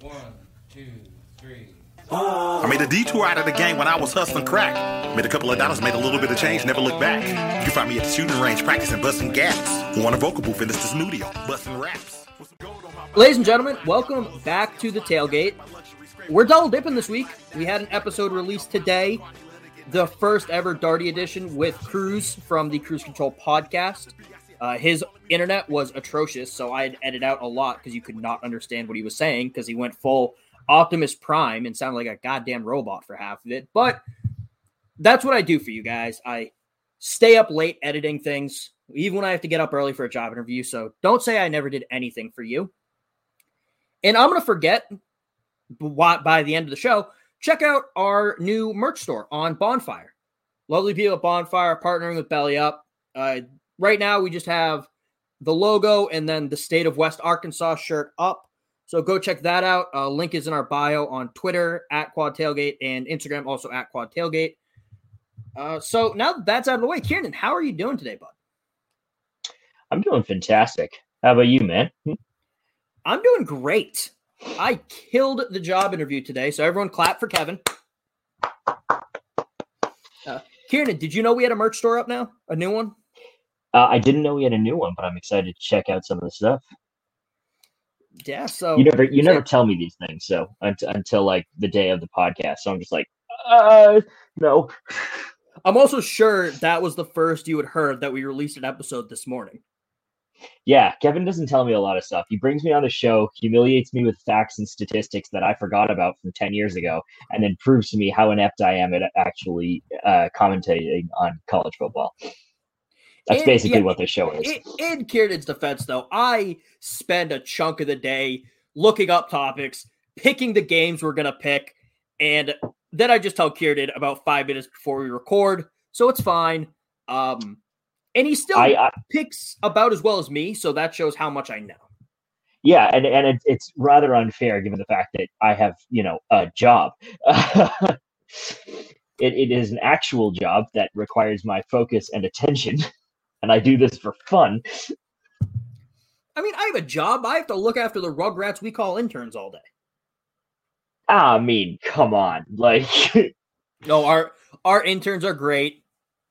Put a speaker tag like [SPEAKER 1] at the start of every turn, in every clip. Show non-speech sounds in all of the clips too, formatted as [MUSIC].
[SPEAKER 1] One, two, three.
[SPEAKER 2] I made a detour out of the game when I was hustling crack. Made a couple of dollars, made a little bit of change, never looked back. You can find me at the shooting range practicing busting gaps. Who want a vocal booth in the studio, busting raps.
[SPEAKER 3] Ladies and gentlemen, welcome back to the tailgate. We're double dipping this week. We had an episode released today, the first ever Darty edition with Cruz from the Cruise Control podcast. Uh, his internet was atrocious, so I had edited out a lot because you could not understand what he was saying because he went full Optimus Prime and sounded like a goddamn robot for half of it. But that's what I do for you guys. I stay up late editing things, even when I have to get up early for a job interview. So don't say I never did anything for you. And I'm going to forget by the end of the show. Check out our new merch store on Bonfire. Lovely people at Bonfire partnering with Belly Up. Uh, right now, we just have the logo and then the state of West Arkansas shirt up. So go check that out. Uh, link is in our bio on Twitter at Quad Tailgate and Instagram also at Quad Tailgate. Uh, so now that that's out of the way, Kieran, how are you doing today, bud?
[SPEAKER 4] I'm doing fantastic. How about you, man?
[SPEAKER 3] I'm doing great. I killed the job interview today, so everyone clap for Kevin. Uh, Kieran, did you know we had a merch store up now? A new one?
[SPEAKER 4] Uh, I didn't know we had a new one, but I'm excited to check out some of the stuff.
[SPEAKER 3] Yeah, so
[SPEAKER 4] you never you never tell me these things, so until, until like the day of the podcast, so I'm just like, uh, no. [LAUGHS]
[SPEAKER 3] I'm also sure that was the first you had heard that we released an episode this morning.
[SPEAKER 4] Yeah, Kevin doesn't tell me a lot of stuff. He brings me on the show, humiliates me with facts and statistics that I forgot about from 10 years ago, and then proves to me how inept I am at actually uh, commentating on college football. That's basically yeah, what this show is.
[SPEAKER 3] In, in Kieran's defense, though, I spend a chunk of the day looking up topics, picking the games we're going to pick, and then I just tell Kieran about five minutes before we record. So it's fine. Um, and he still I, I, picks about as well as me, so that shows how much I know.
[SPEAKER 4] Yeah, and and it, it's rather unfair given the fact that I have you know a job. [LAUGHS] it, it is an actual job that requires my focus and attention, [LAUGHS] and I do this for fun.
[SPEAKER 3] I mean, I have a job. I have to look after the rugrats we call interns all day.
[SPEAKER 4] I mean, come on, [LAUGHS] like.
[SPEAKER 3] no, our our interns are great.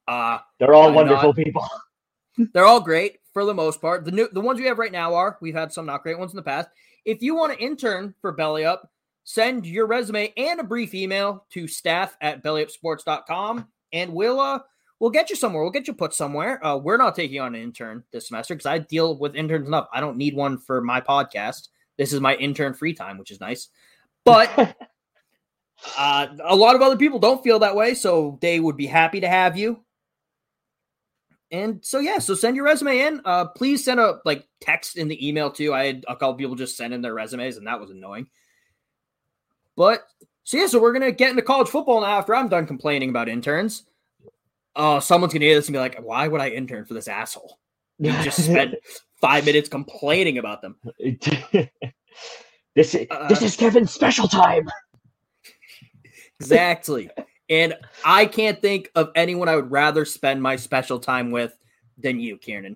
[SPEAKER 3] Uh,
[SPEAKER 4] they're all wonderful not. people. [LAUGHS]
[SPEAKER 3] they're all great for the most part. The new the ones we have right now are we've had some not great ones in the past. If you want to intern for Belly Up, send your resume and a brief email to staff at bellyupsports.com and we'll uh we'll get you somewhere. We'll get you put somewhere. Uh, we're not taking on an intern this semester because I deal with interns enough. I don't need one for my podcast. This is my intern free time, which is nice. But [LAUGHS] uh, a lot of other people don't feel that way, so they would be happy to have you. And so yeah, so send your resume in. Uh, please send a like text in the email too. I had a couple people just send in their resumes, and that was annoying. But so yeah, so we're gonna get into college football now after I'm done complaining about interns. Oh, someone's gonna hear this and be like, "Why would I intern for this asshole?" You just [LAUGHS] spent five minutes complaining about them. [LAUGHS]
[SPEAKER 4] this is uh, this is Kevin's special time.
[SPEAKER 3] exactly. And I can't think of anyone I would rather spend my special time with than you, Kieran.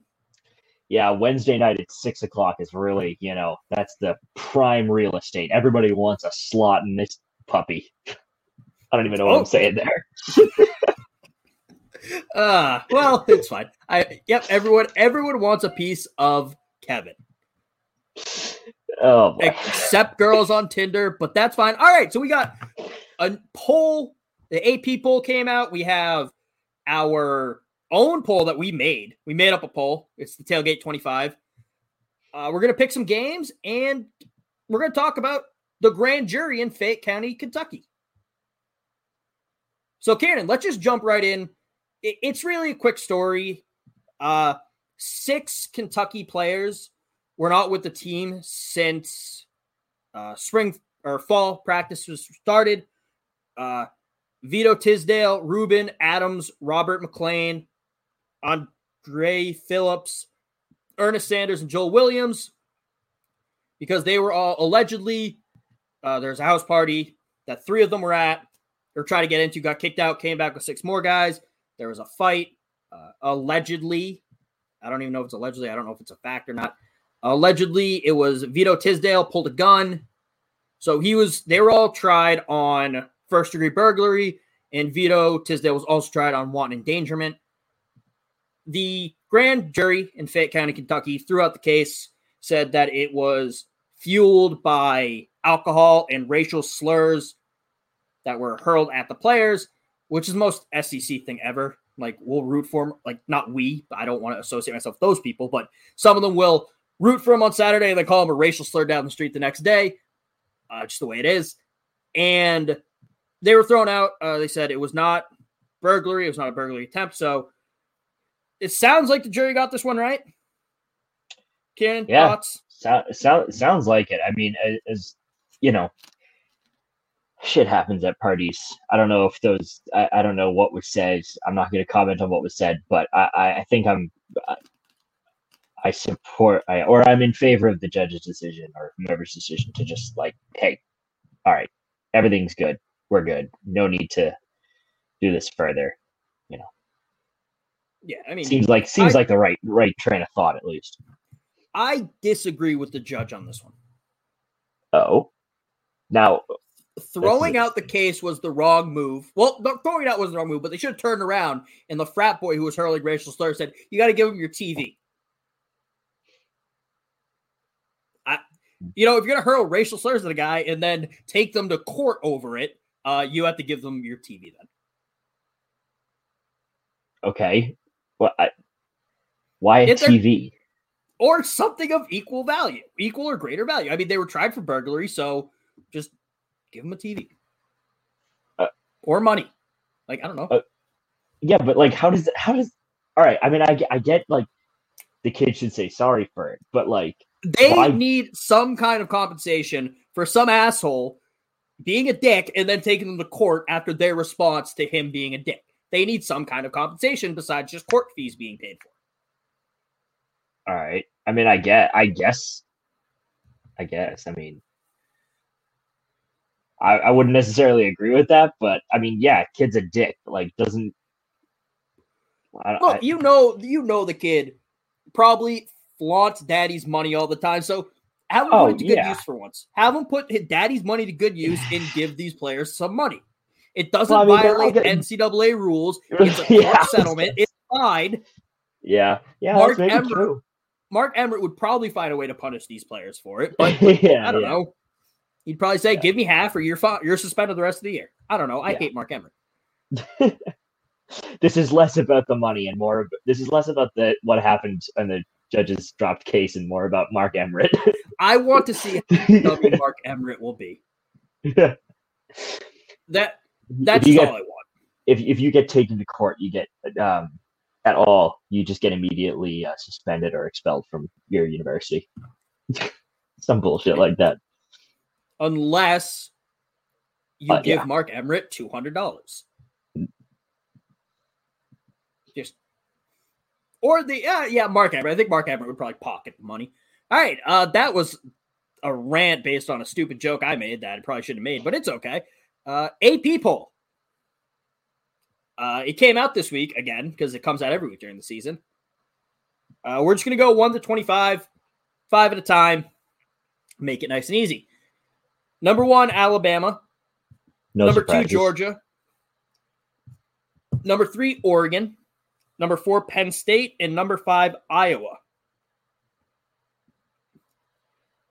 [SPEAKER 4] Yeah, Wednesday night at six o'clock is really, you know, that's the prime real estate. Everybody wants a slot in this puppy. [LAUGHS] I don't even know what oh. I'm saying there.
[SPEAKER 3] Uh well, it's fine. I yep, everyone everyone wants a piece of Kevin.
[SPEAKER 4] Oh, boy.
[SPEAKER 3] Except girls on Tinder, but that's fine. All right, so we got a poll. The AP poll came out. We have our own poll that we made. We made up a poll. It's the tailgate 25. Uh, we're gonna pick some games and we're gonna talk about the grand jury in Fayette County, Kentucky. So, Cannon, let's just jump right in. It- it's really a quick story. Uh, six Kentucky players were not with the team since uh, spring or fall practice was started. Uh, Vito Tisdale, Ruben Adams, Robert McLean, Andre Phillips, Ernest Sanders, and Joel Williams, because they were all allegedly uh, there's a house party that three of them were at or tried to get into, got kicked out, came back with six more guys. There was a fight. Uh, allegedly, I don't even know if it's allegedly. I don't know if it's a fact or not. Allegedly, it was Vito Tisdale pulled a gun. So he was, they were all tried on first degree burglary, and Vito Tisdale was also tried on wanton endangerment. The grand jury in Fayette County, Kentucky, throughout the case, said that it was fueled by alcohol and racial slurs that were hurled at the players, which is the most SEC thing ever. Like we'll root for them, like not we, I don't want to associate myself with those people, but some of them will root for him on Saturday and then call him a racial slur down the street the next day. Uh, just the way it is. And they were thrown out. Uh, they said it was not burglary. It was not a burglary attempt. So it sounds like the jury got this one right. Cannon,
[SPEAKER 4] Yeah.
[SPEAKER 3] thoughts?
[SPEAKER 4] So, so, sounds like it. I mean, as you know, shit happens at parties. I don't know if those. I, I don't know what was said. I'm not going to comment on what was said, but I, I, think I'm. I, I support, I, or I'm in favor of the judge's decision or whoever's decision to just like, hey, all right, everything's good. We're good. No need to do this further. You know.
[SPEAKER 3] Yeah, I mean,
[SPEAKER 4] Seems like seems
[SPEAKER 3] I-
[SPEAKER 4] like the right right train of thought at least.
[SPEAKER 3] I disagree with the judge on this one.
[SPEAKER 4] Oh, now
[SPEAKER 3] Throwing out the case was the wrong move. Well, throwing it out wasn't the wrong move, but they should have turned around and the frat boy who was hurling racial slurs said, "You got to give him your TV." I, you know, if you're gonna hurl racial slurs at a guy and then take them to court over it, uh, you have to give them your TV then.
[SPEAKER 4] okay, well, I, why a
[SPEAKER 3] If
[SPEAKER 4] TV?
[SPEAKER 3] or something of equal value, equal or greater value. I mean, they were tried for burglary, so just give them a TV
[SPEAKER 4] Uh,
[SPEAKER 3] or money. Like I don't know.
[SPEAKER 4] uh, Yeah, but like, how does how does? All right, I mean, I, get- I get like the kid should say sorry for it, but like,
[SPEAKER 3] they
[SPEAKER 4] why-
[SPEAKER 3] need some kind of compensation for some asshole being a dick and then taking them to court after their response to him being a dick. They need some kind of compensation besides just court fees being paid for.
[SPEAKER 4] all right, I mean, I get, I guess, I guess, I mean. I, I wouldn't necessarily agree with that, but I mean, yeah, kid's a dick. Like, doesn't. I,
[SPEAKER 3] Well,
[SPEAKER 4] I-
[SPEAKER 3] you know, you know the kid probably flaunts daddy's money all the time. So have him
[SPEAKER 4] Oh,
[SPEAKER 3] put it to good
[SPEAKER 4] yeah.
[SPEAKER 3] use for once. Have him put his daddy's money to good use and [SIGHS] give these players some money. It doesn't
[SPEAKER 4] Well, I mean,
[SPEAKER 3] violate
[SPEAKER 4] getting-
[SPEAKER 3] NCAA rules. [LAUGHS] It's a
[SPEAKER 4] Yeah, I
[SPEAKER 3] court
[SPEAKER 4] was
[SPEAKER 3] settlement. It's fine.
[SPEAKER 4] yeah, yeah,
[SPEAKER 3] Mark Emmert- Mark Emmert would probably find a way to punish these players for it, but [LAUGHS]
[SPEAKER 4] yeah,
[SPEAKER 3] I don't
[SPEAKER 4] yeah.
[SPEAKER 3] know. He'd probably say, "Give me half, or you're fi- you're suspended the rest of the year." I don't know. I
[SPEAKER 4] Yeah.
[SPEAKER 3] hate Mark Emmert. [LAUGHS]
[SPEAKER 4] this is less about the money and more. This is less about the what happened and the judges dropped case and more about Mark Emmert. [LAUGHS]
[SPEAKER 3] I want to see how [LAUGHS] Mark Emmert will be.
[SPEAKER 4] Yeah.
[SPEAKER 3] That that's just
[SPEAKER 4] get
[SPEAKER 3] all I want.
[SPEAKER 4] if if you get taken to court, you get um at all, you just get immediately uh, suspended or expelled from your university. Some bullshit like that.
[SPEAKER 3] Unless you
[SPEAKER 4] Uh,
[SPEAKER 3] give
[SPEAKER 4] yeah.
[SPEAKER 3] Mark Emmert two hundred dollars. Just or the yeah yeah Mark Emmert. I think Mark Emmert would probably pocket the money. All right, uh, that was a rant based on a stupid joke I made that I probably shouldn't have made, but it's okay. Uh, AP poll. Uh, it came out this week again because it comes out every week during the season. Uh, we're just gonna go one to twenty-five, five at a time. Make it nice and easy. Number one, Alabama.
[SPEAKER 4] No
[SPEAKER 3] Number
[SPEAKER 4] surprises.
[SPEAKER 3] two, Georgia. Number three, Oregon. Number four, Penn State. And number five, Iowa.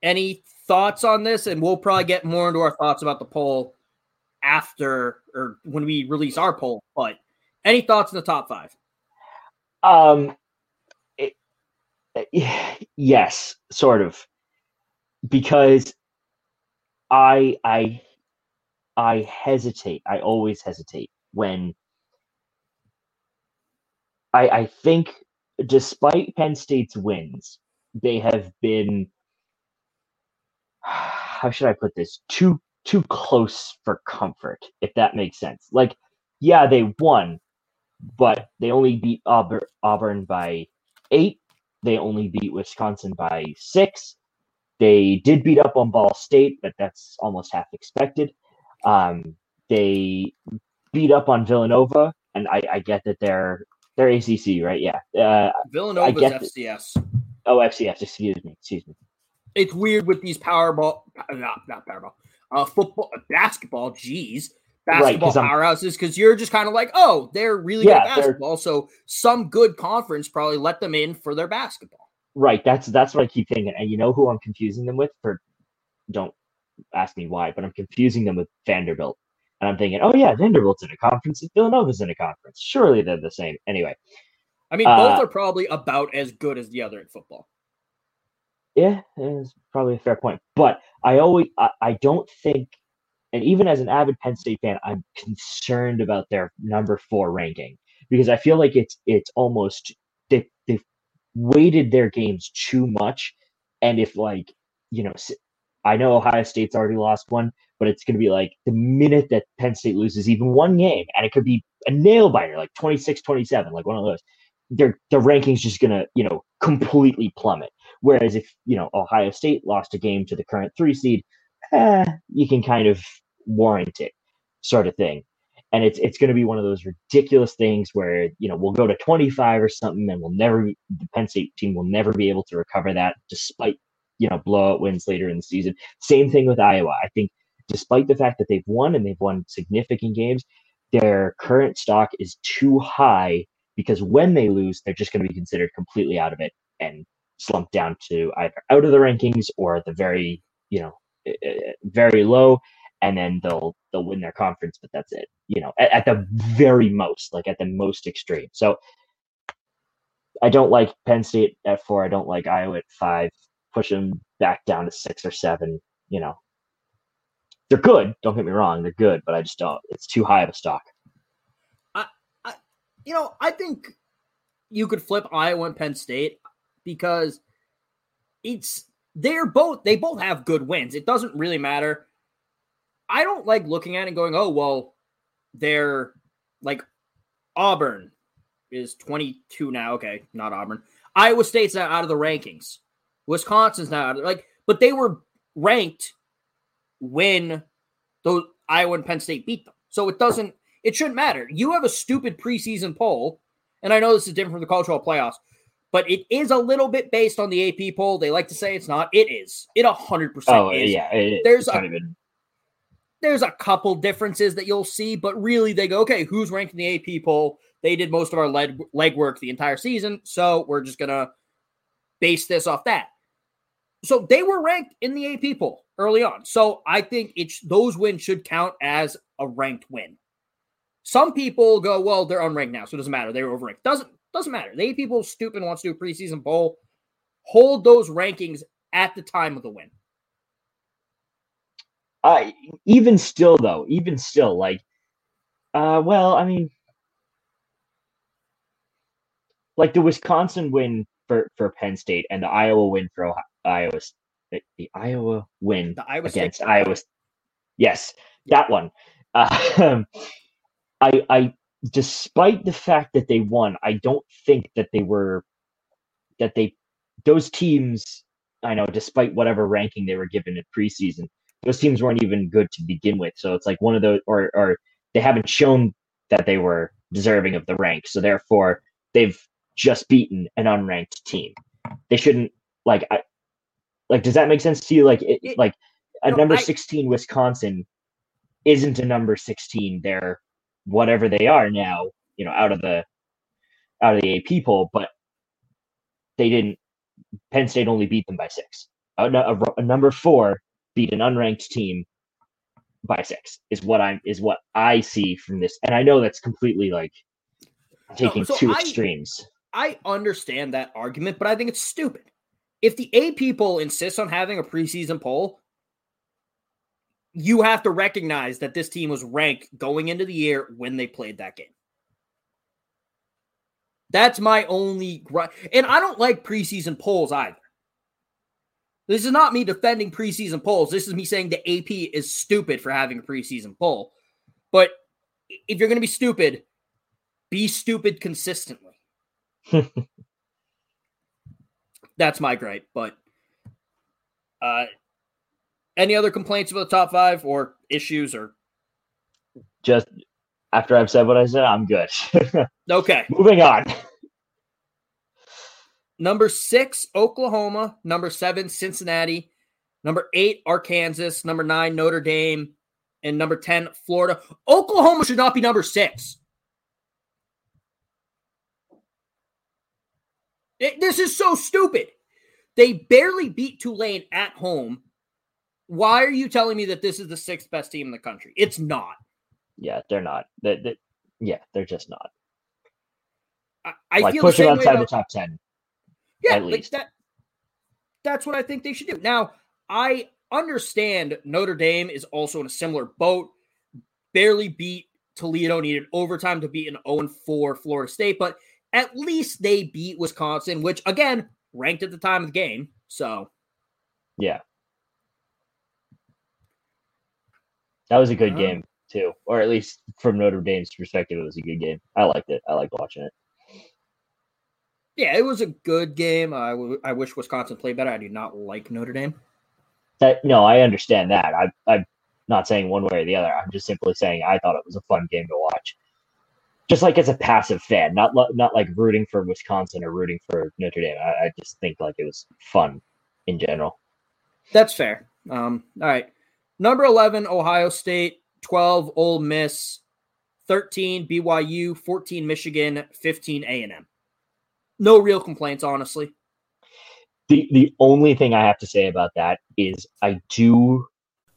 [SPEAKER 3] any thoughts on this? And we'll probably get more into our thoughts about the poll after or when we release our poll. But any thoughts in the top five?
[SPEAKER 4] Um, it, yes, sort of, because I I I hesitate. I always hesitate when I I think despite Penn State's wins, they have been how should I put this? Too too close for comfort, if that makes sense. Like, yeah, they won, but they only beat Auburn, Auburn by eight. They only beat Wisconsin by six. They did beat up on Ball State, but that's almost half expected. Um, they beat up on Villanova, and I, I get that they're they're ACC, right? Yeah. Uh,
[SPEAKER 3] Villanova's FCS.
[SPEAKER 4] That, oh, FCS. Excuse me. Excuse me.
[SPEAKER 3] It's weird with these Powerball, not not Powerball, uh, football, basketball. Geez, basketball right, powerhouses because you're just kind of like, oh, they're really yeah, good basketball. So some good conference probably let them in for their basketball.
[SPEAKER 4] Right. That's that's what I keep thinking. And you know who I'm confusing them with for don't ask me why, but I'm confusing them with Vanderbilt. And I'm thinking, oh yeah, Vanderbilt's in a conference, Villanova's in a conference. Surely they're the same. Anyway.
[SPEAKER 3] I mean, both uh, are probably about as good as the other in football.
[SPEAKER 4] Yeah, it's probably a fair point. But I always I, I don't think and even as an avid Penn State fan, I'm concerned about their number four ranking because I feel like it's it's almost they they've weighted their games too much, and if like you know, I know Ohio State's already lost one, but it's going to be like the minute that Penn State loses even one game, and it could be a nail biter, like 26-27, like one of those, their their rankings just going to you know completely plummet. Whereas if you know Ohio State lost a game to the current three seed, eh, you can kind of warrant it, sort of thing. And it's it's going to be one of those ridiculous things where you know we'll go to 25 or something, and we'll never the Penn State team will never be able to recover that, despite you know blowout wins later in the season. Same thing with Iowa. I think despite the fact that they've won and they've won significant games, their current stock is too high because when they lose, they're just going to be considered completely out of it and slump down to either out of the rankings or the very you know eh, eh, very low and then they'll they'll win their conference but that's it you know at, at, the very most like at the most extreme so i don't like penn state at four i don't like iowa at five push them back down to six or seven you know they're good don't get me wrong they're good but i just don't it's too high of a stock
[SPEAKER 3] i, I you know i think you could flip iowa and penn state because it's they're both they both have good wins. It doesn't really matter. I don't like looking at it and going, "Oh, well, they're like Auburn is 22 now. Okay, not Auburn. Iowa State's now out of the rankings. Wisconsin's now out of, like, but they were ranked when those Iowa and Penn State beat them. So it doesn't, it shouldn't matter. You have a stupid preseason poll, and I know this is different from the cultural playoffs but it is a little bit based on the AP poll. They like to say it's not. It is. It hundred percent. Oh is.
[SPEAKER 4] yeah.
[SPEAKER 3] It, there's a even... there's a couple differences that you'll see, but really they go, okay, who's ranked in the AP poll? They did most of our leg legwork the entire season, so we're just gonna base this off that. So they were ranked in the AP poll early on. So I think it's those wins should count as a ranked win. Some people go, well, they're unranked now, so it doesn't matter. They were overranked. Doesn't doesn't matter. The AP people stupid wants to do a preseason poll. Hold those rankings at the time of the win.
[SPEAKER 4] Uh, even still, though, even still, like, uh, well, I mean, like the Wisconsin win for for Penn State and the Iowa win for Ohio, Iowa, the, the Iowa win the Iowa against State. Iowa. Yes, that one. Uh, [LAUGHS] I I despite the fact that they won, I don't think that they were that they those teams. I know, despite whatever ranking they were given in preseason, those teams weren't even good to begin with. So it's like one of those, or or they haven't shown that they were deserving of the rank. So therefore, they've just beaten an unranked team. They shouldn't like. I, like, does that make sense to you? Like, it, it like a no, number I, sixteen Wisconsin isn't a number sixteen. They're whatever they are now, you know, out of the out of the AP poll, but they didn't. Penn State only beat them by six. a, a, a number four beat an unranked team by six is what I'm is what I see from this, and I know that's completely like taking
[SPEAKER 3] No, so
[SPEAKER 4] two
[SPEAKER 3] I-
[SPEAKER 4] extremes.
[SPEAKER 3] I understand that argument, but I think it's stupid. If the A people insist on having a preseason poll, you have to recognize that this team was ranked going into the year when they played that game. That's my only gr- and I don't like preseason polls either. This is not me defending preseason polls. This is me saying the AP is stupid for having a preseason poll. But if you're going to be stupid, be stupid consistently. [LAUGHS] That's my gripe. But uh, any other complaints about the top five or issues or
[SPEAKER 4] Just after I've said what I said, I'm good. [LAUGHS]
[SPEAKER 3] okay?
[SPEAKER 4] Moving on.
[SPEAKER 3] Number six, Oklahoma. Number seven, Cincinnati. Number eight, Arkansas. Number nine, Notre Dame. And number 10, Florida. Oklahoma should not be number six. It- this is so stupid. They barely beat Tulane at home. Why are you telling me that this is the sixth best team in the country? It's not.
[SPEAKER 4] Yeah, they're not. They, they, yeah, they're just not.
[SPEAKER 3] I, I
[SPEAKER 4] like
[SPEAKER 3] feel the
[SPEAKER 4] push them
[SPEAKER 3] way
[SPEAKER 4] outside the
[SPEAKER 3] about-
[SPEAKER 4] top ten.
[SPEAKER 3] Yeah,
[SPEAKER 4] at
[SPEAKER 3] like
[SPEAKER 4] least.
[SPEAKER 3] that. That's what I think they should do. Now, I understand Notre Dame is also in a similar boat. Barely beat Toledo, needed overtime to beat an 0 4 Florida State, but at least they beat Wisconsin, which again ranked at the time of the game. So
[SPEAKER 4] Yeah. That was a good
[SPEAKER 3] Um,
[SPEAKER 4] game too, or at least from Notre Dame's perspective, it was a good game. I liked it. I liked watching it.
[SPEAKER 3] Yeah, it was a good game. I, w- I wish Wisconsin played better. I do not like Notre Dame.
[SPEAKER 4] That no, I understand that. I, I'm not saying one way or the other. I'm just simply saying I thought it was a fun game to watch. Just like as a passive fan, not not like rooting for Wisconsin or rooting for Notre Dame. I, I just think like it was fun in general.
[SPEAKER 3] That's fair. Um, all right. Number 11, Ohio State. 12, Ole Miss. 13, BYU. 14, Michigan. 15, A&M. No real complaints, honestly.
[SPEAKER 4] The the only thing I have to say about that is I do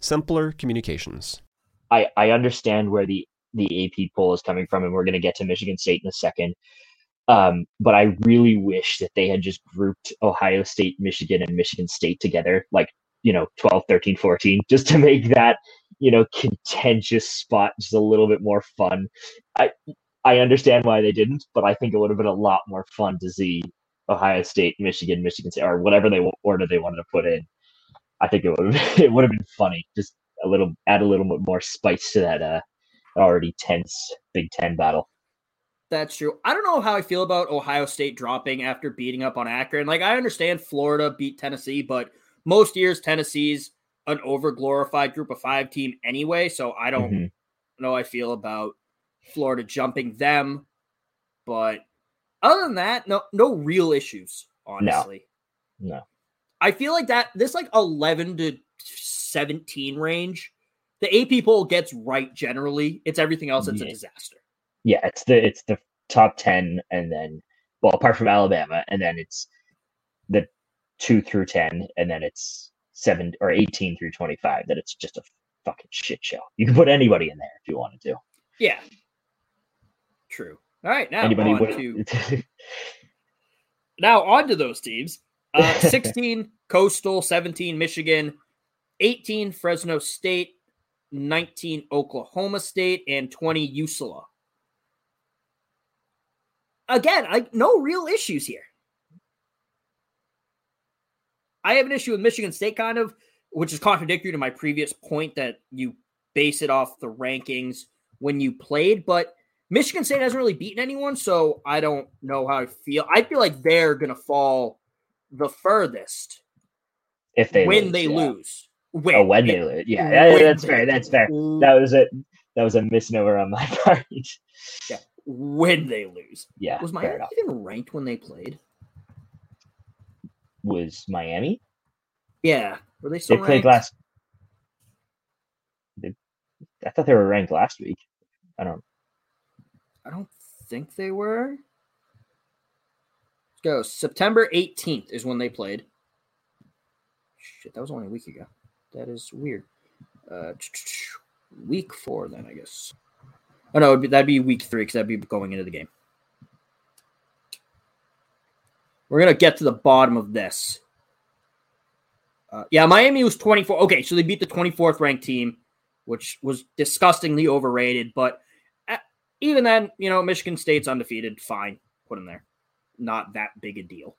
[SPEAKER 5] simpler communications.
[SPEAKER 4] I, I understand where the, the AP poll is coming from, and we're going to get to Michigan State in a second. Um, but I really wish that they had just grouped Ohio State, Michigan, and Michigan State together, like, you know, 12, 13, 14, [LAUGHS] just to make that, you know, contentious spot just a little bit more fun. I, I understand why they didn't, but I think it would have been a lot more fun to see Ohio State, Michigan, Michigan State, or whatever they order they wanted to put in. I think it would have [LAUGHS] it would have been funny. Just a little add a little bit more spice to that uh already tense Big Ten battle.
[SPEAKER 3] That's true. I don't know how I feel about Ohio State dropping after beating up on Akron. Like, I understand Florida beat Tennessee, but most years Tennessee's an over glorified group of five team anyway. So I don't
[SPEAKER 4] Mhm.
[SPEAKER 3] know how I feel about Florida jumping them. But other than that, no no real issues, honestly.
[SPEAKER 4] No.
[SPEAKER 3] I feel like that this like 11 to 17 range, the AP poll gets right generally. It's everything else that's a disaster.
[SPEAKER 4] Yeah, it's the it's the top ten and then well apart from Alabama, and then it's the two through ten, and then it's seven or eighteen through twenty five, that it's just a fucking shit show. You can put anybody in there if you wanted to.
[SPEAKER 3] Yeah. True. All right, now
[SPEAKER 4] anybody
[SPEAKER 3] on
[SPEAKER 4] would
[SPEAKER 3] to [LAUGHS] now on to those teams. Uh, [LAUGHS] 16 Coastal, 17 Michigan, 18 Fresno State, 19 Oklahoma State, and 20 UCLA. Again, I no real issues here. I have an issue with Michigan State, kind of, which is contradictory to my previous point that you base it off the rankings when you played. But Michigan State hasn't really beaten anyone, so I don't know how I feel. I feel like they're going to fall the furthest
[SPEAKER 4] if they
[SPEAKER 3] when
[SPEAKER 4] lose,
[SPEAKER 3] they
[SPEAKER 4] yeah.
[SPEAKER 3] lose. When,
[SPEAKER 4] oh, when they lose, yeah, that- that's fair. That's fair. That was a that was a misnomer on my [LAUGHS] part.
[SPEAKER 3] Yeah, when they lose.
[SPEAKER 4] yeah,
[SPEAKER 3] Was Miami even ranked when they played?
[SPEAKER 4] Was Miami?
[SPEAKER 3] Yeah, were they
[SPEAKER 4] They
[SPEAKER 3] still
[SPEAKER 4] played last. They, I thought they were ranked last week. I don't.
[SPEAKER 3] I don't think they were. Go. September 18th is when they played. Shit, that was only a week ago. That is weird. Uh, week four, then I guess. Oh no, be, that'd be week three because that'd be going into the game. We're gonna get to the bottom of this. Uh, yeah, Miami was 24. Okay, so they beat the 24th ranked team, which was disgustingly overrated. But uh, even then, you know, Michigan State's undefeated. Fine, put them there. Not that big a deal.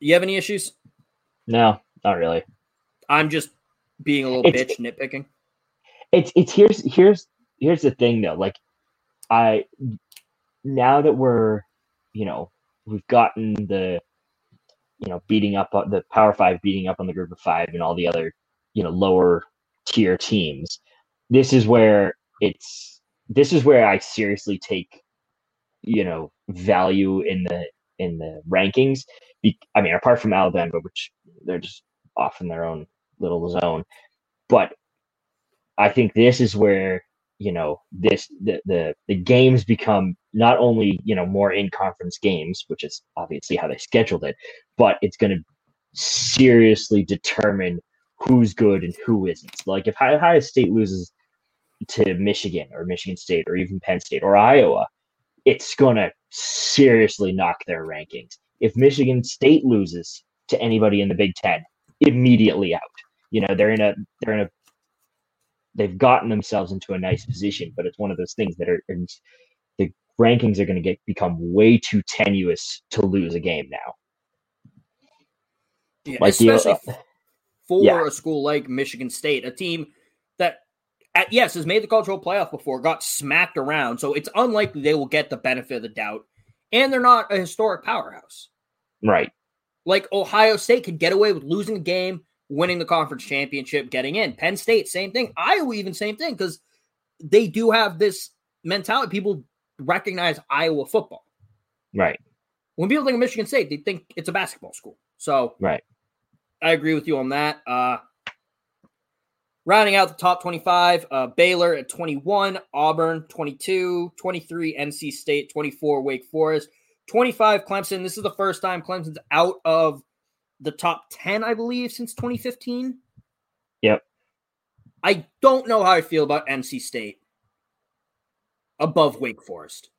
[SPEAKER 3] You have any issues?
[SPEAKER 4] No, not really.
[SPEAKER 3] I'm just being a little
[SPEAKER 4] It's-
[SPEAKER 3] bitch nitpicking.
[SPEAKER 4] it's it's here's here's here's the thing though like i now that we're you know we've gotten the you know beating up on the power five beating up on the group of five and all the other you know lower tier teams this is where it's this is where i seriously take you know value in the in the rankings i mean apart from alabama which they're just off in their own little zone but I think this is where you know this the the the games become not only you know more in conference games, which is obviously how they scheduled it, but it's going to seriously determine who's good and who isn't. Like if Ohio State loses to Michigan or Michigan State or even Penn State or Iowa, it's going to seriously knock their rankings. If Michigan State loses to anybody in the Big Ten, immediately out. You know they're in a they're in a they've gotten themselves into a nice position, but it's one of those things that are the rankings are going to get become way too tenuous to lose a game now.
[SPEAKER 3] Yeah,
[SPEAKER 4] Like the-
[SPEAKER 3] especially
[SPEAKER 4] uh,
[SPEAKER 3] for
[SPEAKER 4] yeah.
[SPEAKER 3] a school like Michigan State, a team at, yes, has made the cultural playoff before, got smacked around. So it's unlikely they will get the benefit of the doubt. And they're not a historic powerhouse.
[SPEAKER 4] Right.
[SPEAKER 3] Like Ohio State could get away with losing a game, winning the conference championship, getting in. Penn State, same thing. Iowa, even same thing, because they do have this mentality. People recognize Iowa football.
[SPEAKER 4] Right.
[SPEAKER 3] When people think of Michigan State, they think it's a basketball school. So
[SPEAKER 4] Right.
[SPEAKER 3] I agree with you on that. Uh, rounding out the top 25, uh, Baylor at 21, Auburn 22, 23, NC State 24, Wake Forest 25, Clemson. This is the first time Clemson's out of the top 10, I believe, since 2015.
[SPEAKER 4] Yep.
[SPEAKER 3] I don't know how I feel about NC State above Wake Forest,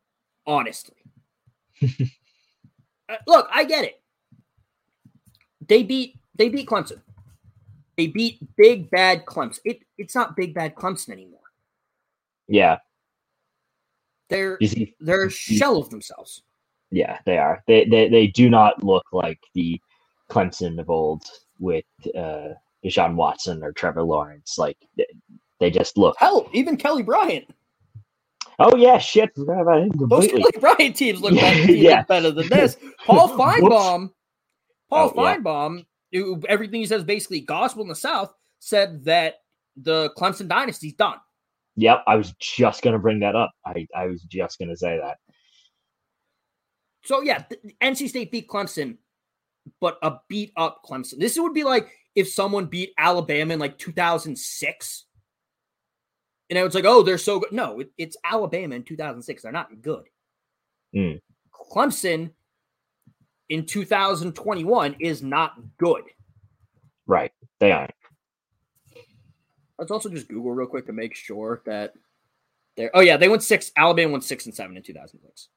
[SPEAKER 3] honestly. [LAUGHS] Uh, Look, I get it. They beat they beat Clemson. They beat big bad Clemson. It it's not big bad Clemson anymore.
[SPEAKER 4] Yeah.
[SPEAKER 3] They're
[SPEAKER 4] see,
[SPEAKER 3] they're a shell of themselves.
[SPEAKER 4] yeah, they are. They they they do not look like the Clemson of old with uh Deshaun Watson or Trevor Lawrence. Like they, they just look.
[SPEAKER 3] Hell, even Kelly Bryant.
[SPEAKER 4] Oh yeah, shit. Forgot about him
[SPEAKER 3] Those. Kelly Bryant teams look, [LAUGHS]
[SPEAKER 4] Yeah,
[SPEAKER 3] better, teams
[SPEAKER 4] yeah.
[SPEAKER 3] look better than this. Paul [LAUGHS] Finebaum, Paul
[SPEAKER 4] Oh, yeah.
[SPEAKER 3] Who everything he says basically gospel in the South, said that the Clemson dynasty's done.
[SPEAKER 4] Yep, I was just gonna bring that up. I I was just gonna say that.
[SPEAKER 3] So yeah, NC State beat Clemson, but a beat up Clemson. This would be like if someone beat Alabama in like 2006. And it's like, oh, they're so good. No, it, it's Alabama in 2006. They're not good.
[SPEAKER 4] Hmm.
[SPEAKER 3] Clemson in 2021 is not good.
[SPEAKER 4] Right. They aren't.
[SPEAKER 3] Let's also just Google real quick to make sure that they're. Oh yeah, they went six. Alabama went six and seven in 2006.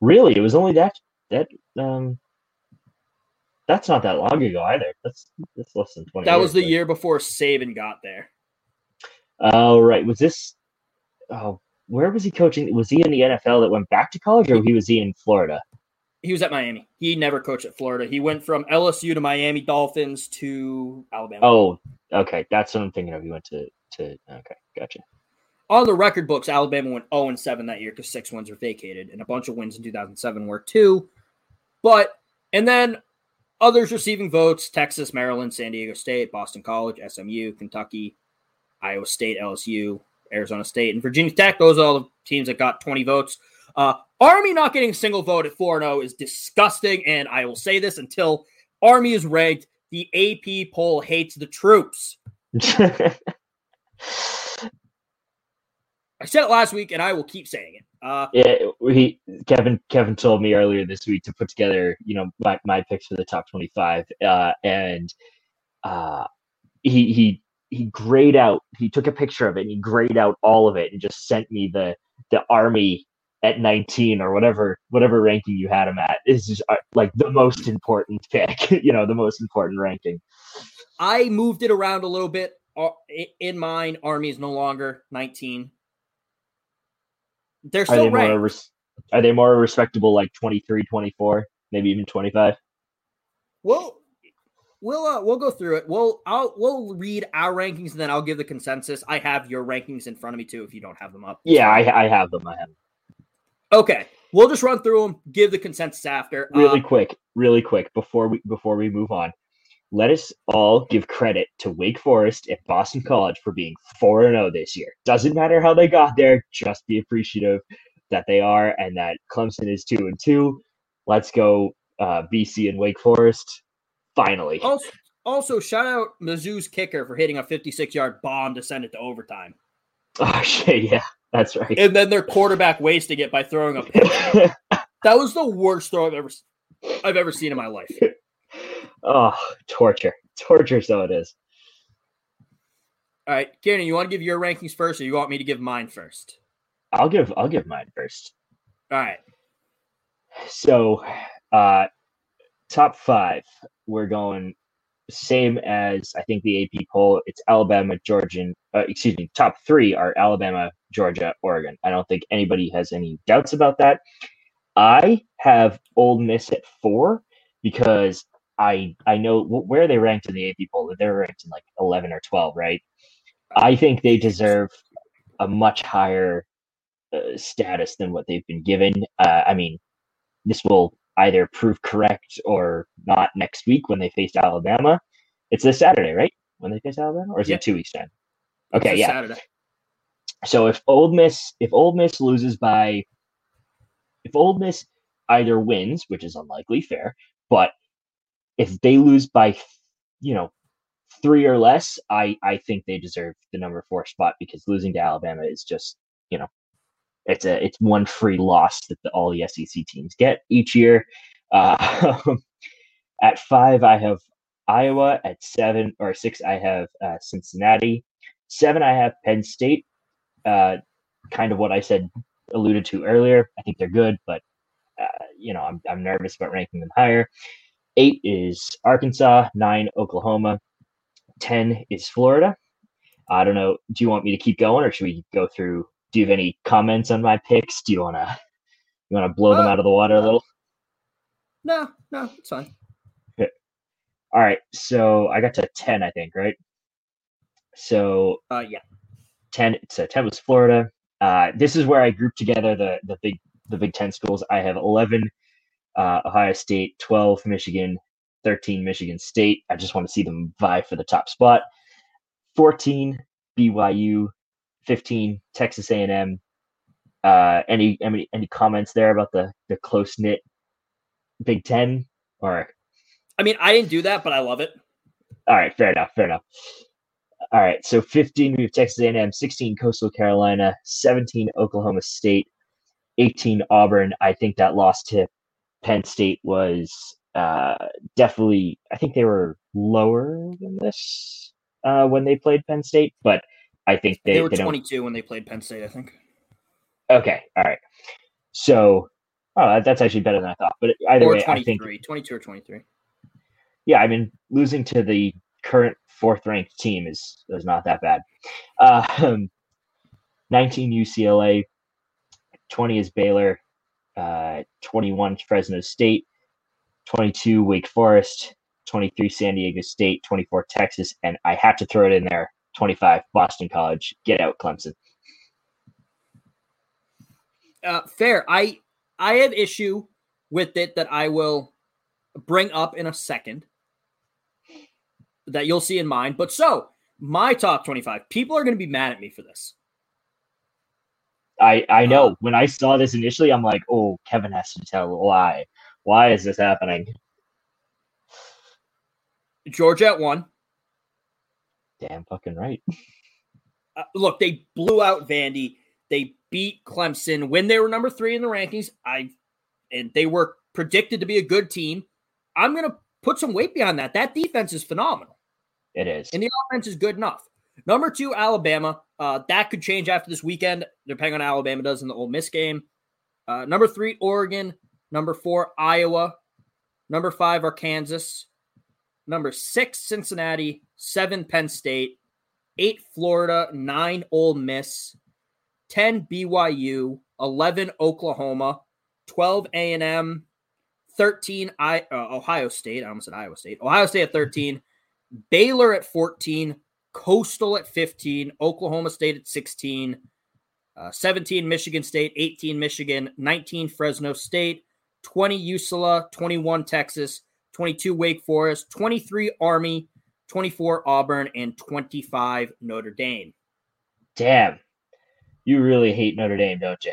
[SPEAKER 4] Really? It was only that that um that's not that long ago either. That's that's less than twenty.
[SPEAKER 3] That was the
[SPEAKER 4] years,
[SPEAKER 3] year before Saban got there.
[SPEAKER 4] but- Oh right, was this? Oh, where was he coaching? Was he in the NFL that went back to college, or he was he in Florida?
[SPEAKER 3] He was at Miami. He never coached at Florida. He went from LSU to Miami Dolphins to Alabama.
[SPEAKER 4] Oh, okay, that's what I'm thinking of. He went to to. Okay, gotcha.
[SPEAKER 3] On the record books, Alabama went 0 and 7 that year because six wins were vacated, and a bunch of wins in 2007 were too. But and then others receiving votes: Texas, Maryland, San Diego State, Boston College, SMU, Kentucky, Iowa State, LSU, Arizona State, and Virginia Tech. Those are all the teams that got 20 votes. Uh, Army not getting a single vote at 4 0 is disgusting, and I will say this until Army is ranked. The AP poll hates the troops. [LAUGHS] I said it last week, and I will keep saying it. Uh,
[SPEAKER 4] yeah, he Kevin Kevin told me earlier this week to put together, you know, my, my picks for the top twenty five, uh, and uh, he he he grayed out. He took a picture of it and he grayed out all of it and just sent me the the army at 19 or whatever whatever ranking you had him at is just uh, like the most important [LAUGHS] pick you know the most important ranking
[SPEAKER 3] I moved it around a little bit. Uh, In mine, Army is no longer 19. They're
[SPEAKER 4] are
[SPEAKER 3] still
[SPEAKER 4] they more
[SPEAKER 3] ranked.
[SPEAKER 4] res- are they more respectable like 23 24 maybe even 25
[SPEAKER 3] We'll we'll uh, we'll go through it. We'll I'll we'll read our rankings and then I'll give the consensus. I have your rankings in front of me too. If you don't have them up,
[SPEAKER 4] yeah i, I have them i have them.
[SPEAKER 3] Okay, we'll just run through them. Give the consensus after.
[SPEAKER 4] really
[SPEAKER 3] Uh,
[SPEAKER 4] quick really quick before we before we move on let us all give credit to wake forest and boston college for being four and zero this year doesn't matter how they got there just be appreciative that they are and that clemson is 2 and 2 let's go uh, bc and wake forest finally
[SPEAKER 3] also, also, shout out Mizzou's kicker for hitting a 56 yard bomb to send it to overtime, [LAUGHS]
[SPEAKER 4] oh shit yeah that's right
[SPEAKER 3] and then their quarterback wasting it by throwing a pick. [LAUGHS] that was the worst throw I've ever I've ever seen in my life. [LAUGHS]
[SPEAKER 4] oh torture torture so it is
[SPEAKER 3] All right, Kieran, you want to give your rankings first, or you want me to give mine first?
[SPEAKER 4] i'll give i'll give mine first
[SPEAKER 3] All right.
[SPEAKER 4] So, uh, top five, we're going same as I think the AP poll. It's Alabama, Georgia. Uh, excuse me. Top three are Alabama, Georgia, Oregon. I don't think anybody has any doubts about that. I have Old Miss at four because I I know wh- where they ranked in the AP poll. They're ranked in like eleven or twelve, right? I think they deserve a much higher uh, status than what they've been given. Uh, I mean, this will either prove correct or not next week when they face Alabama. It's this Saturday, right? When they face Alabama, or is it two weeks time? Okay, yeah.
[SPEAKER 3] Saturday.
[SPEAKER 4] So if Old Miss if Old Miss loses by if Old Miss either wins, which is unlikely, fair, but if they lose by you know three or less, I I think they deserve the number four spot because losing to Alabama is just you know it's a it's one free loss that the, all the SEC teams get each year. Uh, [LAUGHS] at five, I have Iowa. At seven or six, I have uh, Cincinnati. Seven, I have Penn State. Uh, kind of what I said, alluded to earlier. I think they're good, but uh, you know, I'm I'm nervous about ranking them higher. Eight is Arkansas. Nine, Oklahoma. Ten is Florida. I don't know. Do you want me to keep going, or should we go through? Do you have any comments on my picks? Do you want to you want to blow them
[SPEAKER 3] Uh,
[SPEAKER 4] out of the water a little?
[SPEAKER 3] No, no, it's fine. Okay.
[SPEAKER 4] All right. So I got to ten, I think, right? So
[SPEAKER 3] Uh, yeah.
[SPEAKER 4] 10 so 10 was florida uh, this is where i grouped together the the big the big 10 schools i have 11 uh, ohio state 12 michigan 13 michigan state i just want to see them vie for the top spot 14 byu 15 texas a&m uh, any any any comments there about the the close knit big 10 or
[SPEAKER 3] I mean, I didn't do that, but I love it.
[SPEAKER 4] all right, fair enough, fair enough. All right, so 15 we have Texas A&M, 16 Coastal Carolina, 17 Oklahoma State, 18 Auburn. I think that loss to Penn State was uh, definitely. I think they were lower than this uh, when they played Penn State, but I think they,
[SPEAKER 3] They, were
[SPEAKER 4] they
[SPEAKER 3] 22 when they played Penn State, I think.
[SPEAKER 4] Okay, all right. So, oh, that's actually better than I thought. But either
[SPEAKER 3] Or
[SPEAKER 4] way, I think
[SPEAKER 3] 22 or 23.
[SPEAKER 4] yeah, I mean, losing to the current fourth ranked team is is not that bad. Uh, 19 UCLA, 20 is Baylor, uh, 21 Fresno State, 22 Wake Forest, 23 San Diego State, 24 Texas, and I have to throw it in there 25 Boston College. Get out, Clemson.
[SPEAKER 3] Uh, fair. I I have issue with it that I will bring up in a second that you'll see in mind. But so my top 25, people are going to be mad at me for this.
[SPEAKER 4] I I know. Uh, when I saw this initially, I'm like, oh, Kevin has to tell why. Why is this happening?
[SPEAKER 3] Georgia at one.
[SPEAKER 4] Damn fucking right. [LAUGHS]
[SPEAKER 3] Uh, look, they blew out Vandy. They beat Clemson when they were number three in the rankings. I and they were predicted to be a good team. I'm gonna put some weight behind that. That defense is phenomenal.
[SPEAKER 4] It is,
[SPEAKER 3] and the offense is good enough. Number two, Alabama. Uh, that could change after this weekend, depending on Alabama does in the Ole Miss game. Uh, number three, Oregon. Number four, Iowa. Number five, Arkansas. Number six, Cincinnati. Seven, Penn State. Eight, Florida. Nine, Ole Miss. 10, BYU. 11, Oklahoma. 12, A&M. 13, I, uh, Ohio State. I almost said Iowa State. Ohio State at 13. Baylor at 14. Coastal at 15. Oklahoma State at 16. Uh, 17, Michigan State. 18, Michigan. 19, Fresno State. 20, UCLA. 21, Texas. 22 Wake Forest, 23 Army, 24 Auburn, and 25 Notre Dame.
[SPEAKER 4] Damn. You really hate Notre Dame, don't you?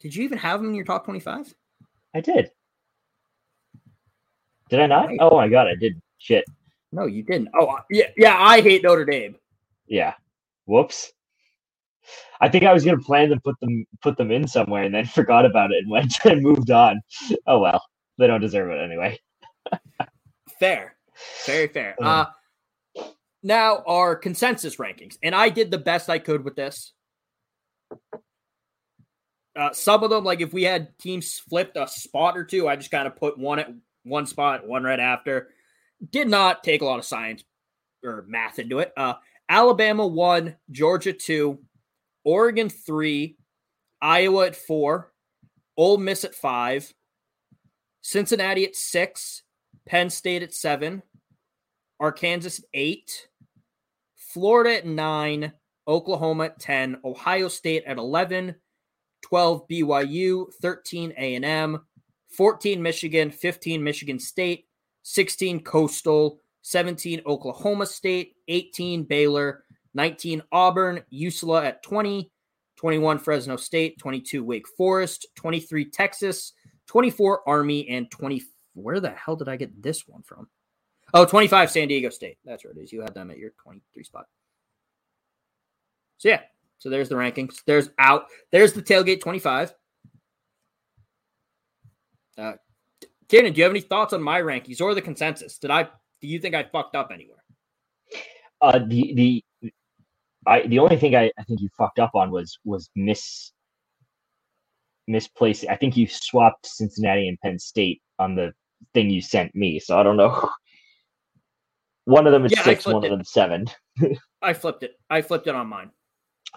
[SPEAKER 3] Did you even have them in your top 25?
[SPEAKER 4] I did. Did I not? Oh my god, I did. Shit.
[SPEAKER 3] No, you didn't. Oh, yeah, yeah, I hate Notre Dame.
[SPEAKER 4] Yeah. Whoops. I think I was gonna plan to put them put them in somewhere and then [LAUGHS] forgot about it and went [LAUGHS] and moved on. Oh well, they don't deserve it anyway [LAUGHS]
[SPEAKER 3] fair. Very fair. Uh, now, our consensus rankings. And I did the best I could with this. Uh, some of them, like if we had teams flipped a spot or two, I just kind of put one at one spot, one right after. Did not take a lot of science or math into it. Uh, Alabama one, Georgia two, Oregon three, Iowa at four, Ole Miss at five, Cincinnati at six, Penn State at seven, Arkansas at eight, Florida at nine, Oklahoma at 10, Ohio State at 11, 12 BYU, 13 A&M, 14 Michigan, 15 Michigan State, 16 Coastal, 17 Oklahoma State, 18 Baylor, 19 Auburn, UCLA at 20, 21 Fresno State, 22 Wake Forest, 23 Texas, 24 Army, and 24 where the hell did I get this one from? Oh, 25 San Diego State. That's where it is. You had them at your 23 spot. So yeah, so there's the rankings. There's out. There's the tailgate 25. Uh, Kieran, do you have any thoughts on my rankings or the consensus? Did I? Do you think I fucked up anywhere?
[SPEAKER 4] Uh, the the I the only thing I, I think you fucked up on was was miss misplaced. I think you swapped Cincinnati and Penn State on the thing you sent me. So I don't know. [LAUGHS] One of them is yeah, six, one it. of them seven. [LAUGHS]
[SPEAKER 3] I flipped it. I flipped it on mine.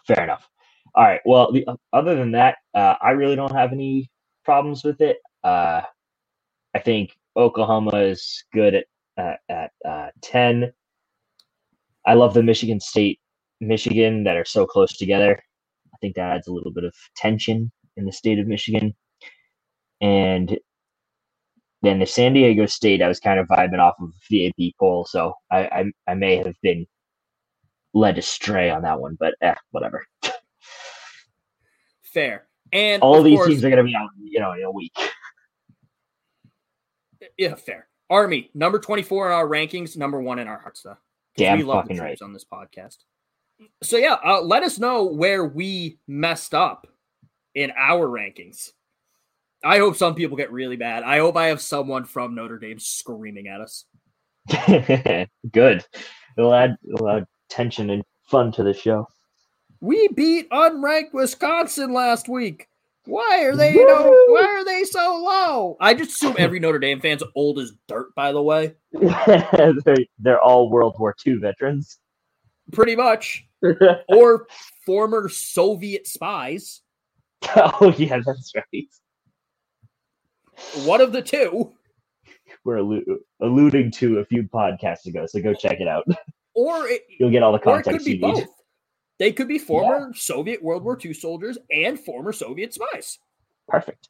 [SPEAKER 4] Fair enough. All right. Well, the, other than that, uh, I really don't have any problems with it. Uh, I think Oklahoma is good at uh, at uh, ten. I love the Michigan State, Michigan that are so close together. I think that adds a little bit of tension in the state of Michigan. And then the San Diego State, I was kind of vibing off of the AP poll, so I, I, I may have been led astray on that one, but eh, whatever.
[SPEAKER 3] Fair. And
[SPEAKER 4] all these course, teams are going to be out, you know, in a week.
[SPEAKER 3] Yeah, fair. Army number twenty four in our rankings, number one in our hearts, though.
[SPEAKER 4] Damn we love fucking the right
[SPEAKER 3] on this podcast. So yeah, uh, let us know where we messed up in our rankings. I hope some people get really bad. I hope I have someone from Notre Dame screaming at us. [LAUGHS]
[SPEAKER 4] Good. It'll add, it'll add tension and fun to the show.
[SPEAKER 3] We beat unranked Wisconsin last week. Why are they? You know, why are they so low? I just assume every Notre Dame fan's old as dirt. By the way, [LAUGHS]
[SPEAKER 4] they're, they're all World War II veterans.
[SPEAKER 3] pretty much, [LAUGHS] or former Soviet spies.
[SPEAKER 4] oh yeah, that's right.
[SPEAKER 3] One of the two,
[SPEAKER 4] We're allu- alluding to a few podcasts ago, so go check it out.
[SPEAKER 3] or it,
[SPEAKER 4] You'll get all the
[SPEAKER 3] or it could
[SPEAKER 4] context you need.
[SPEAKER 3] both. They could be former Soviet World War II soldiers and former Soviet spies.
[SPEAKER 4] Perfect.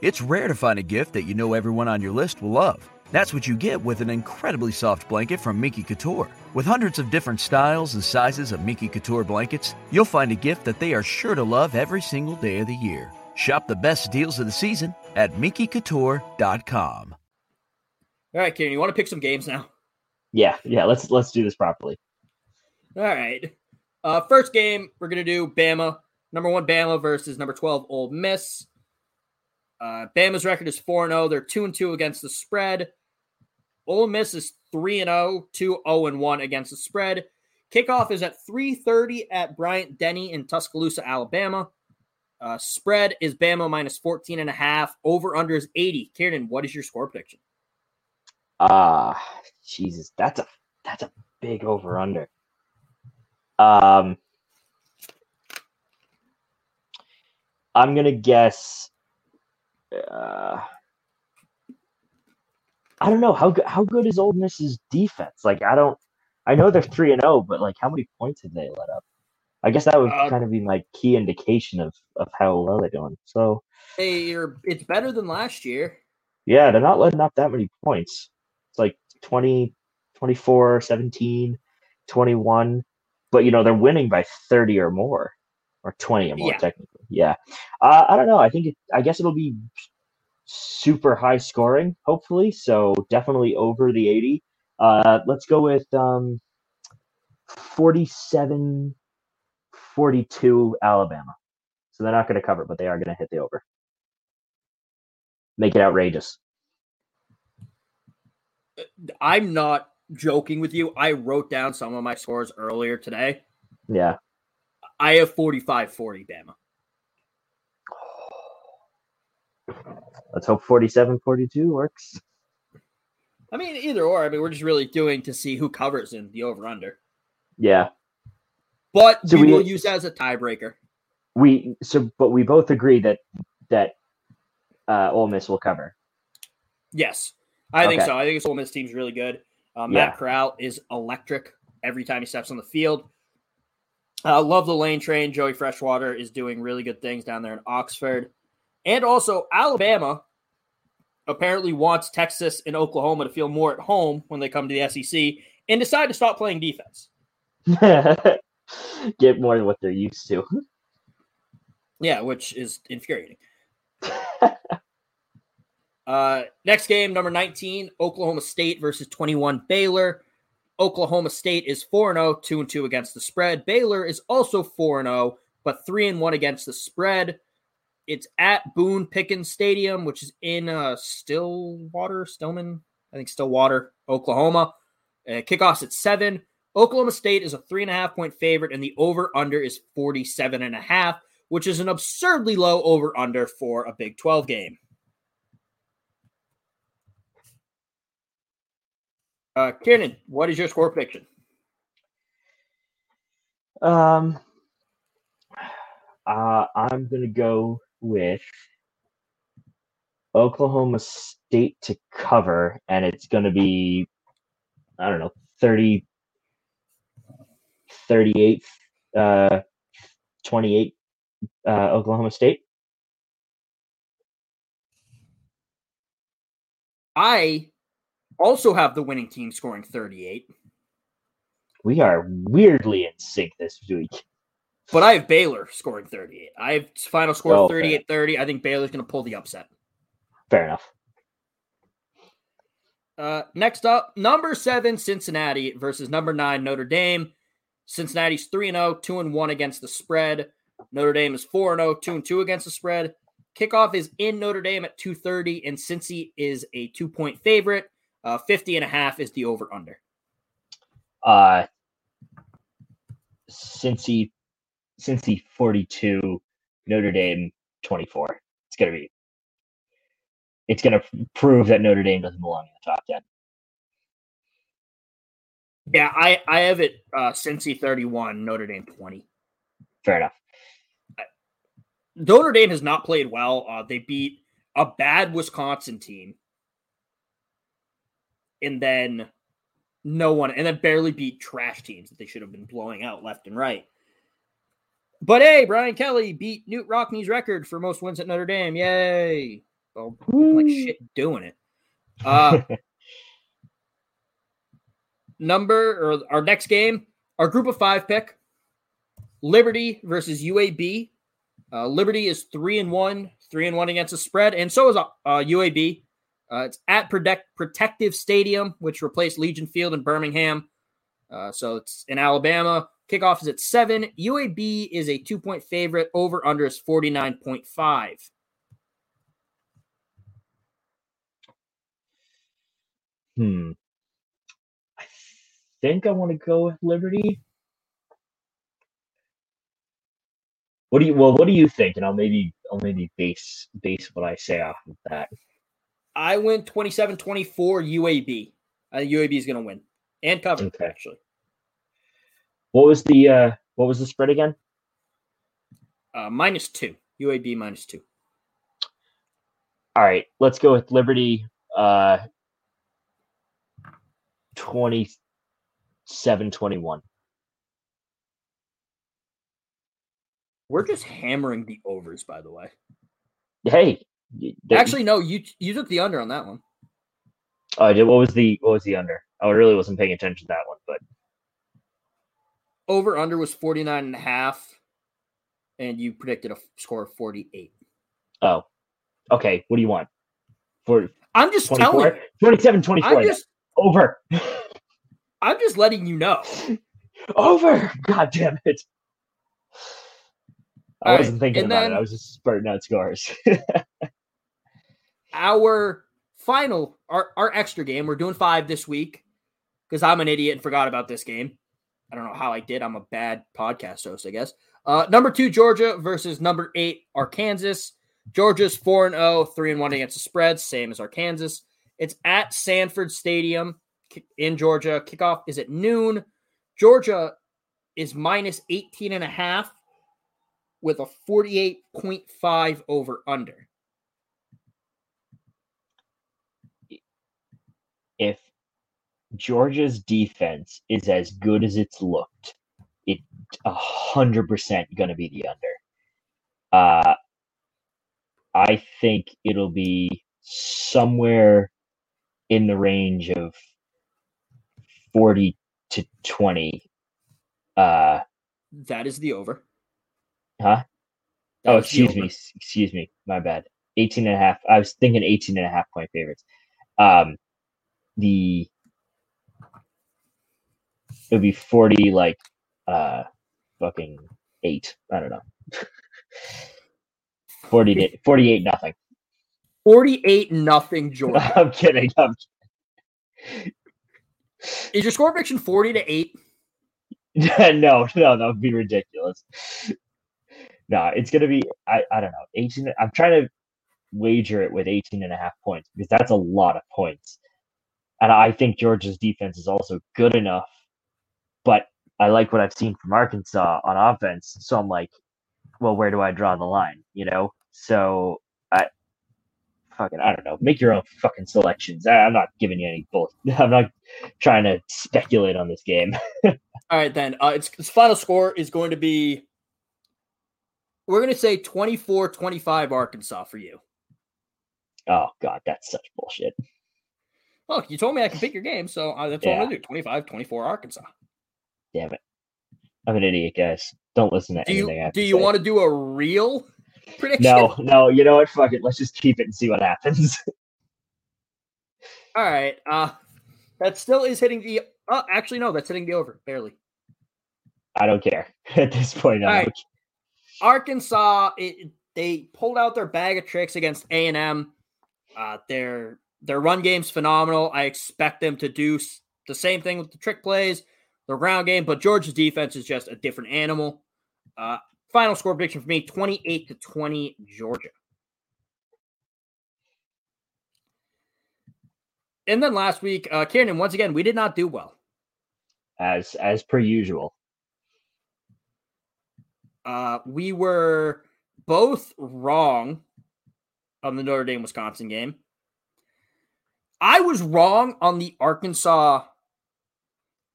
[SPEAKER 6] It's rare to find a gift that you know everyone on your list will love. That's what you get with an incredibly soft blanket from Minky Couture. With hundreds of different styles and sizes of Minky Couture blankets, you'll find a gift that they are sure to love every single day of the year. Shop the best deals of the season at MinkyCouture.com.
[SPEAKER 3] All right, Kieran, you want to pick some games now?
[SPEAKER 4] Yeah, yeah. Let's let's do this properly.
[SPEAKER 3] All right. Uh, first game, we're going to do Bama. Number one, Bama versus number 12, Ole Miss. Uh, Bama's record is 4 0. They're 2 and 2 against the spread. Ole Miss is 3 and 0, 2 0 and 1 against the spread. Kickoff is at 3:30 at Bryant Denny in Tuscaloosa, Alabama. Uh, spread is Bama minus 14 and a half. Over under is 80. Kieran, what is your score prediction?
[SPEAKER 4] Ah, Jesus, that's a that's a big over under. Um, I'm gonna guess. Uh, I don't know how good how good is Ole Miss's defense. Like I don't, I know they're three and zero, but like how many points have they let up? I guess that would
[SPEAKER 3] Uh,
[SPEAKER 4] kind of be my key indication of of how well they're doing. So
[SPEAKER 3] They are, it's better than last year.
[SPEAKER 4] yeah, they're not letting up that many points. It's like 20, 24, 17, 21. But, you know, they're winning by 30 or more, or 20 or more,
[SPEAKER 3] Yeah.
[SPEAKER 4] technically. Yeah. Uh, I don't know. I think, it, I guess it'll be super high scoring, hopefully. So definitely over the 80. Uh, let's go with um, 47 42 Alabama. So they're not going to cover, but they are going to hit the over. Make it outrageous.
[SPEAKER 3] I'm not joking with you. I wrote down some of my scores earlier today.
[SPEAKER 4] Yeah.
[SPEAKER 3] I have 45 40 Bama.
[SPEAKER 4] Let's hope 47 42 works.
[SPEAKER 3] I mean, either or. I mean, we're just really doing to see who covers in the over under.
[SPEAKER 4] Yeah.
[SPEAKER 3] But
[SPEAKER 4] So
[SPEAKER 3] we,
[SPEAKER 4] we-
[SPEAKER 3] will use that as a tiebreaker.
[SPEAKER 4] We so but we both agree that that uh Ole Miss will cover.
[SPEAKER 3] Yes, I think
[SPEAKER 4] Okay.
[SPEAKER 3] so. I think this Ole Miss team's really good. Uh,
[SPEAKER 4] Yeah.
[SPEAKER 3] Matt Corral is electric every time he steps on the field. Uh, love the lane train. Joey Freshwater is doing really good things down there in Oxford. And also, Alabama apparently wants Texas and Oklahoma to feel more at home when they come to the SEC and decide to stop playing defense. [LAUGHS]
[SPEAKER 4] Get more than what they're used to.
[SPEAKER 3] Yeah, which is infuriating. [LAUGHS] uh, next game, number 19, Oklahoma State versus 21 Baylor. Oklahoma State is 4 0, 2 and 2 against the spread. Baylor is also 4 0, but 3 and 1 against the spread. It's at Boone Pickens Stadium, which is in uh, Stillwater, Stillman, I think Stillwater, Oklahoma. Uh, kickoffs at 7. Oklahoma State is a three and a half point favorite, and the over under is 47 and a half, which is an absurdly low over under for a Big 12 game. Uh, Kieran, what is your score prediction?
[SPEAKER 4] Um [SIGHS] uh I'm gonna go with Oklahoma State to cover, and it's gonna be I don't know, 30 38 uh 28 uh Oklahoma State.
[SPEAKER 3] I also have the winning team scoring 38.
[SPEAKER 4] We are weirdly in sync this week.
[SPEAKER 3] But I have Baylor scoring 38. I have final score
[SPEAKER 4] Oh,
[SPEAKER 3] 38 30. I think Baylor's going to pull the upset.
[SPEAKER 4] Fair enough.
[SPEAKER 3] Uh, next up, number seven, Cincinnati versus number nine, Notre Dame. Cincinnati's 3 0, 2 and 1 against the spread. Notre Dame is 4 0, 2 and 2 against the spread. Kickoff is in Notre Dame at 2:30, and Cincy is a two point favorite. Uh, 50 and a half is the over under.
[SPEAKER 4] Uh, Cincy, Cincy 42, Notre Dame 24. It's gonna be. It's gonna prove that Notre Dame doesn't belong in the top ten.
[SPEAKER 3] Yeah, I, I have it uh, Cincy 31, Notre Dame 20.
[SPEAKER 4] Fair enough.
[SPEAKER 3] Notre Dame has not played well. Uh, they beat a bad Wisconsin team, and then no one, and then barely beat trash teams that they should have been blowing out left and right. But hey, Brian Kelly beat Knute Rockne's record for most wins at Notre Dame. Yay! Well, like shit doing it. Uh, [LAUGHS] number or our next game, our group of five pick, Liberty versus UAB. Uh, Liberty is three and one, three and one against the spread, and so is uh, UAB. Uh, it's at Protect- Protective Stadium, which replaced Legion Field in Birmingham. Uh, so it's in Alabama. Kickoff is at seven. UAB is a two point favorite. Over under is 49.5.
[SPEAKER 4] Hmm. I think I want to go with Liberty. What do you well? What do you think? And I'll maybe I'll maybe base base what I say off of that.
[SPEAKER 3] I went 27 24 UAB. I think UAB is going to win and cover,
[SPEAKER 4] Okay.
[SPEAKER 3] actually.
[SPEAKER 4] What was the uh what was the spread again?
[SPEAKER 3] Uh, minus two. UAB minus two.
[SPEAKER 4] All right, let's go with Liberty. Uh, 27 21.
[SPEAKER 3] We're just hammering the overs, by the way.
[SPEAKER 4] Hey,
[SPEAKER 3] Actually, no, you you took the under on that one.
[SPEAKER 4] oh, I did. What was the what was the under? I really wasn't paying attention to that one, but
[SPEAKER 3] Over under was 49 and a half, and you predicted a score of 48.
[SPEAKER 4] oh, okay. What do you want? For
[SPEAKER 3] I'm just telling
[SPEAKER 4] 24?
[SPEAKER 3] you.
[SPEAKER 4] 27 24.
[SPEAKER 3] I'm just
[SPEAKER 4] Over.
[SPEAKER 3] I'm just letting you know. [LAUGHS]
[SPEAKER 4] Over. God damn it. I
[SPEAKER 3] All right,
[SPEAKER 4] wasn't thinking
[SPEAKER 3] and
[SPEAKER 4] about
[SPEAKER 3] then-
[SPEAKER 4] it. I was just spurting out scores. [LAUGHS]
[SPEAKER 3] Our final, our, our extra game, we're doing five this week because I'm an idiot and forgot about this game. I don't know how I did. I'm a bad podcast host, I guess. Uh, number two, Georgia versus number eight, Arkansas. Georgia's 4 and 0, 3 and 1 against the spread, same as Arkansas. It's at Sanford Stadium in Georgia. Kickoff is at noon. Georgia is minus 18 and a half with a 48.5 over under.
[SPEAKER 4] if Georgia's defense is as good as it's looked, it a hundred percent gonna be the under. Uh, I think it'll be somewhere in the range of forty to twenty. Uh,
[SPEAKER 3] That is the over.
[SPEAKER 4] huh?
[SPEAKER 3] That
[SPEAKER 4] oh, excuse me. Excuse me. My bad. 18 and a half. I was thinking 18 and a half point favorites. Um, the it would be 40 like uh fucking 8. I don't know. [LAUGHS] 40 to, 48 nothing.
[SPEAKER 3] 48 nothing [LAUGHS] Georgia.
[SPEAKER 4] I'm kidding. I'm, kidding.
[SPEAKER 3] is your score prediction 40 to 8? [LAUGHS]
[SPEAKER 4] no, no, that would be ridiculous. No, it's gonna be I, I don't know, 18 I'm trying to wager it with 18 and a half points because that's a lot of points. And I think Georgia's defense is also good enough, but I like what I've seen from Arkansas on offense. So I'm like, well, where do I draw the line? You know? So I fucking I don't know. Make your own fucking selections. I, I'm not giving you any bull. [LAUGHS] I'm not trying to speculate on this game. [LAUGHS]
[SPEAKER 3] All right, then. Uh, its, its final score is going to be, we're going to say 24 25 Arkansas for you.
[SPEAKER 4] Oh god, that's such bullshit.
[SPEAKER 3] Look, you told me I can pick your game, so uh, that's what I'm
[SPEAKER 4] Yeah.
[SPEAKER 3] going to do 25 24 Arkansas.
[SPEAKER 4] Damn it. I'm an idiot, guys. Don't listen to
[SPEAKER 3] Do
[SPEAKER 4] anything. I
[SPEAKER 3] you do you
[SPEAKER 4] say.
[SPEAKER 3] want to do a real [LAUGHS] prediction?
[SPEAKER 4] No, no. You know what? Fuck it. Let's just keep it and see what happens. [LAUGHS]
[SPEAKER 3] All right. Uh that still is hitting the oh actually no, that's hitting the over, barely.
[SPEAKER 4] I don't care [LAUGHS] at this point.
[SPEAKER 3] All right. Arkansas, it, they pulled out their bag of tricks against A and M. Uh, their their run game's phenomenal. I expect them to do the same thing with the trick plays, the ground game. But Georgia's defense is just a different animal. Uh, final score prediction for me: twenty-eight to twenty, Georgia. And then last week, uh, Kieran, once again, we did not do well.
[SPEAKER 4] as as per usual.
[SPEAKER 3] Uh, we were both wrong on the Notre Dame Wisconsin game. I was wrong on the Arkansas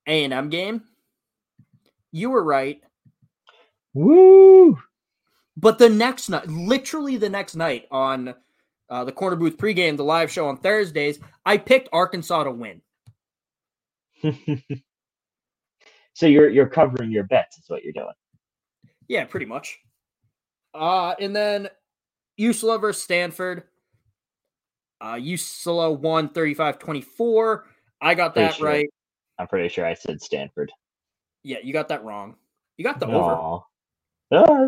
[SPEAKER 3] A and M game. You were right,
[SPEAKER 4] Woo!
[SPEAKER 3] but the next night, literally the next night on uh, the Corner Booth pregame, the live show on Thursdays, I picked Arkansas to win. [LAUGHS]
[SPEAKER 4] so you're you're covering your bets. Is what you're doing.
[SPEAKER 3] Yeah, pretty much. Uh, and then UCLA versus Stanford. Uh, UCLA won 35 24. I got that right.
[SPEAKER 4] I'm pretty sure I said Stanford.
[SPEAKER 3] Yeah, you got that wrong. You got the over.
[SPEAKER 4] Aw. Ah,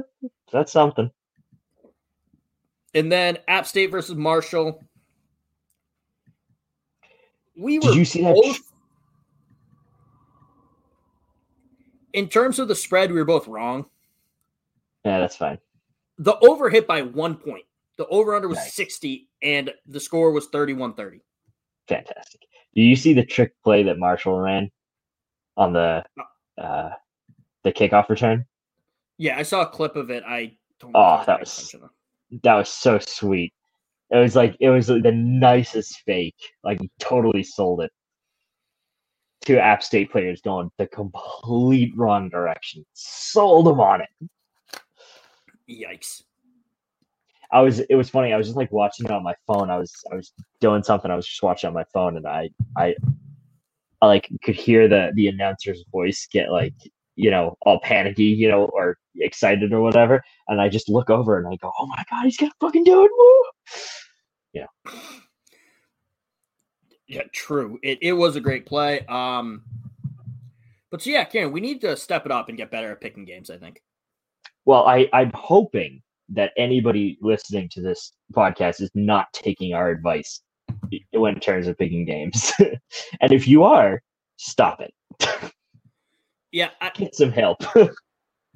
[SPEAKER 4] that's something.
[SPEAKER 3] And then App State versus Marshall. We were
[SPEAKER 4] Did you see that?
[SPEAKER 3] both, in terms of the spread, we were both wrong.
[SPEAKER 4] Yeah, that's fine.
[SPEAKER 3] The over hit by one point. The over under was
[SPEAKER 4] Nice.
[SPEAKER 3] 60, and the score was 31 30.
[SPEAKER 4] Fantastic. Do you see the trick play that Marshall ran on the uh the kickoff return?
[SPEAKER 3] Yeah, I saw a clip of it. I don't
[SPEAKER 4] Oh,
[SPEAKER 3] know if I
[SPEAKER 4] that was- That was so sweet. It was like it was the nicest fake. Like he totally sold it. Two App State players going the complete wrong direction. Sold them on it.
[SPEAKER 3] Yikes.
[SPEAKER 4] I was it was funny. I was just like watching it on my phone. I was I was doing something. I was just watching on my phone, and I I I like could hear the the announcer's voice get like you know all panicky, you know, or excited or whatever. And I just look over and I go, "Oh my god, he's gonna fucking do it!" Woo!
[SPEAKER 3] Yeah, true. It it was a great play. Um, but so yeah, Karen, we need to step it up and get better at picking games. I think.
[SPEAKER 4] Well, I I'm hoping that anybody listening to this podcast is not taking our advice when it terms of picking games. [LAUGHS] and if you are, stop it.
[SPEAKER 3] Yeah, I, [LAUGHS]
[SPEAKER 4] Get some help. [LAUGHS]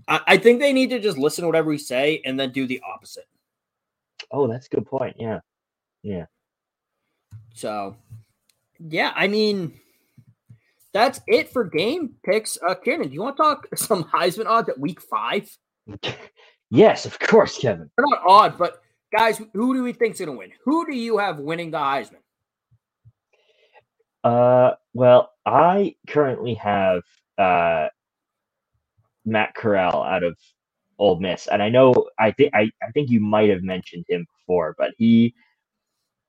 [SPEAKER 3] I I think they need to just listen to whatever we say and then do the opposite.
[SPEAKER 4] oh, that's a good point. Yeah. Yeah.
[SPEAKER 3] So, yeah, I mean, that's it for game picks. Uh, Karen, do you want to talk some Heisman odds at week five?
[SPEAKER 4] Yes, of course, Kevin.
[SPEAKER 3] They're not odd, but guys, who do we think's going to win? Who do you have winning the Heisman?
[SPEAKER 4] Uh, well, I currently have uh Matt Corral out of Ole Miss, and I know I think I, I think you might have mentioned him before, but he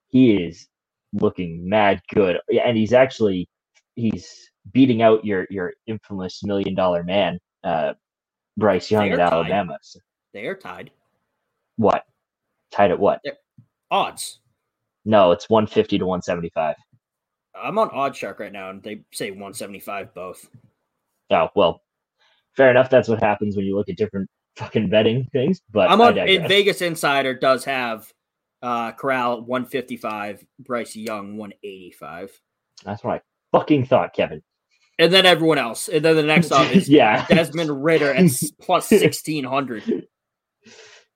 [SPEAKER 4] he is looking mad good, and he's actually he's beating out your your infamous million dollar man, uh, Bryce Young
[SPEAKER 3] They're
[SPEAKER 4] at. Alabama. So
[SPEAKER 3] They are tied.
[SPEAKER 4] what? Tied at what?
[SPEAKER 3] Odds.
[SPEAKER 4] No, it's one fifty to one seventy five.
[SPEAKER 3] I'm on OddsShark right now, and they say 175 both.
[SPEAKER 4] Oh well, fair enough. That's what happens when you look at different fucking betting things. But
[SPEAKER 3] I'm on Vegas Insider does have uh Corral 155, Bryce Young 185,
[SPEAKER 4] That's what I fucking thought, Kevin.
[SPEAKER 3] and then everyone else. And then the next up [LAUGHS] is
[SPEAKER 4] yeah,
[SPEAKER 3] Desmond Ridder at [LAUGHS] plus 1600.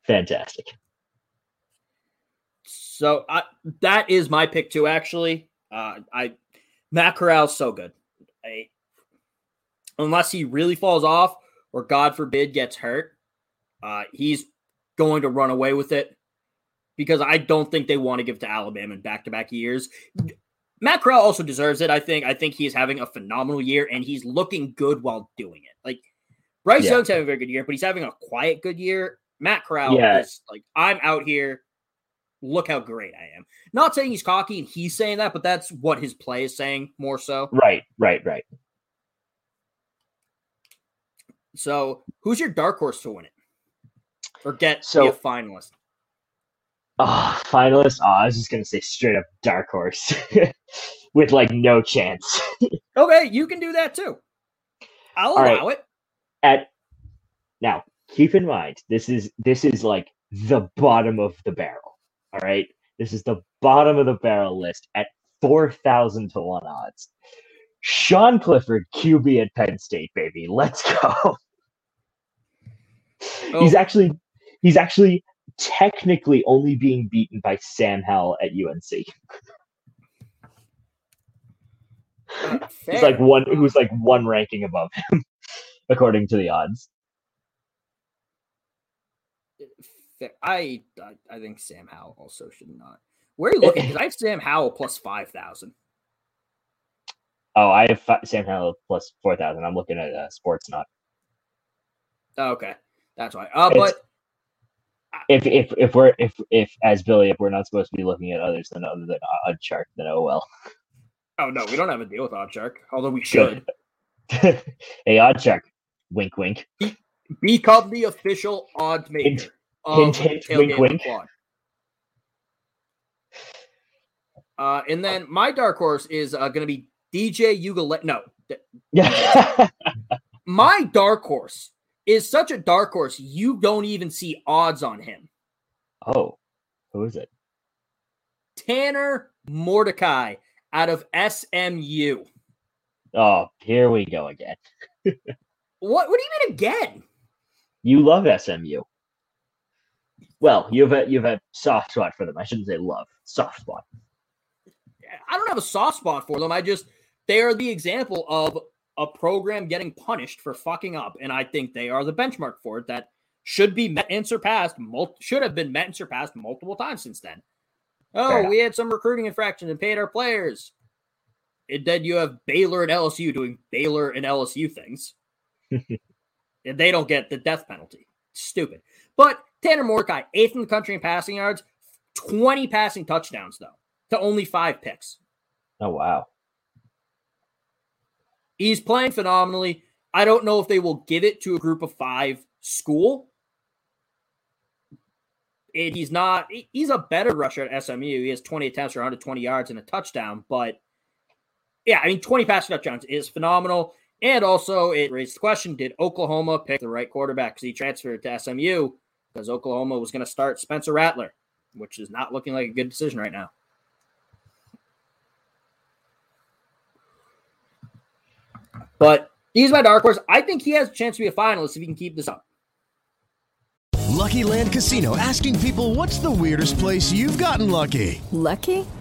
[SPEAKER 4] Fantastic.
[SPEAKER 3] So I, that is my pick too. Actually, uh, I Matt Corral's so good. I, unless he really falls off or God forbid gets hurt, uh, he's going to run away with it because I don't think they want to give to Alabama in back to back years. Matt Corral also deserves it. I think. I think he's having a phenomenal year and he's looking good while doing it. Like Bryce
[SPEAKER 4] Yeah.
[SPEAKER 3] Young's having a very good year, but he's having a quiet good year. Matt Corral
[SPEAKER 4] Yeah.
[SPEAKER 3] is like, I'm out here. Look how great I am. Not saying he's cocky and he's saying that, but that's what his play is saying more so.
[SPEAKER 4] Right, right, right.
[SPEAKER 3] So, who's your dark horse to win it, or get
[SPEAKER 4] So-
[SPEAKER 3] be a finalist?
[SPEAKER 4] Oh, finalist. Oh, I was just gonna say straight up dark horse, [LAUGHS] with like no chance. [LAUGHS]
[SPEAKER 3] Okay, you can do that too. I'll
[SPEAKER 4] All right.
[SPEAKER 3] allow it.
[SPEAKER 4] At now, keep in mind this is this is like the bottom of the barrel. All right, this is the bottom of the barrel list at four thousand to one odds. Sean Clifford, QB at Penn State, baby. Let's go. Oh. He's
[SPEAKER 3] Oh.
[SPEAKER 4] actually he's actually technically only being beaten by Sam Howell at UNC. He's like one who's like one ranking above him, [LAUGHS] according to the odds.
[SPEAKER 3] I, I I think Sam Howell also should not. Where are you looking? [LAUGHS] 'Cause I have Sam Howell plus five thousand.
[SPEAKER 4] Oh, I have fi- Sam Howell plus four thousand. I'm looking at uh, Sports Not.
[SPEAKER 3] Oh, Okay, that's why. Uh,
[SPEAKER 4] It's-
[SPEAKER 3] but
[SPEAKER 4] If if if we're if if as Billy, if we're not supposed to be looking at others than other than OddsShark, then oh well.
[SPEAKER 3] oh no, we don't have a deal with OddsShark. Although we should [LAUGHS]
[SPEAKER 4] hey, OddsShark. Wink, wink.
[SPEAKER 3] Be, become the official odds maker
[SPEAKER 4] Hint, hint, wink, wink.
[SPEAKER 3] Uh, and then my dark horse is uh, going to be DJ Ugale. No,
[SPEAKER 4] Yeah. [LAUGHS]
[SPEAKER 3] my dark horse is such a dark horse. You don't even see odds on him.
[SPEAKER 4] oh, who is it?
[SPEAKER 3] Tanner Mordecai out of SMU.
[SPEAKER 4] Oh, here we go again. [LAUGHS]
[SPEAKER 3] What? What do you mean again?
[SPEAKER 4] You love SMU. Well, you have a you have a soft spot for them. I shouldn't say love. Soft spot.
[SPEAKER 3] I don't have a soft spot for them. I just they are the example of a program getting punished for fucking up, and I think they are the benchmark for it. That should be met and surpassed. Mul- should have been met and surpassed multiple times since then. Oh, we had some recruiting infractions and paid our players. And then you have Baylor and LSU doing Baylor and LSU things. [LAUGHS] and they don't get the death penalty. Stupid. But Tanner Mordecai, eighth in the country in passing yards, 20 passing touchdowns, though, to only five picks.
[SPEAKER 4] Oh wow.
[SPEAKER 3] He's playing phenomenally. I don't know if they will give it to a group of five school. And he's not, he's a better rusher at SMU. He has 20 attempts for 120 yards and a touchdown. But yeah, I mean, 20 passing touchdowns is phenomenal. And also, it raised the question did Oklahoma pick the right quarterback? Because he transferred to SMU because Oklahoma was going to start Spencer Rattler, which is not looking like a good decision right now. But he's my dark horse. I think he has a chance to be a finalist if he can keep this up.
[SPEAKER 7] Lucky Land Casino asking people what's the weirdest place you've gotten lucky?
[SPEAKER 8] Lucky?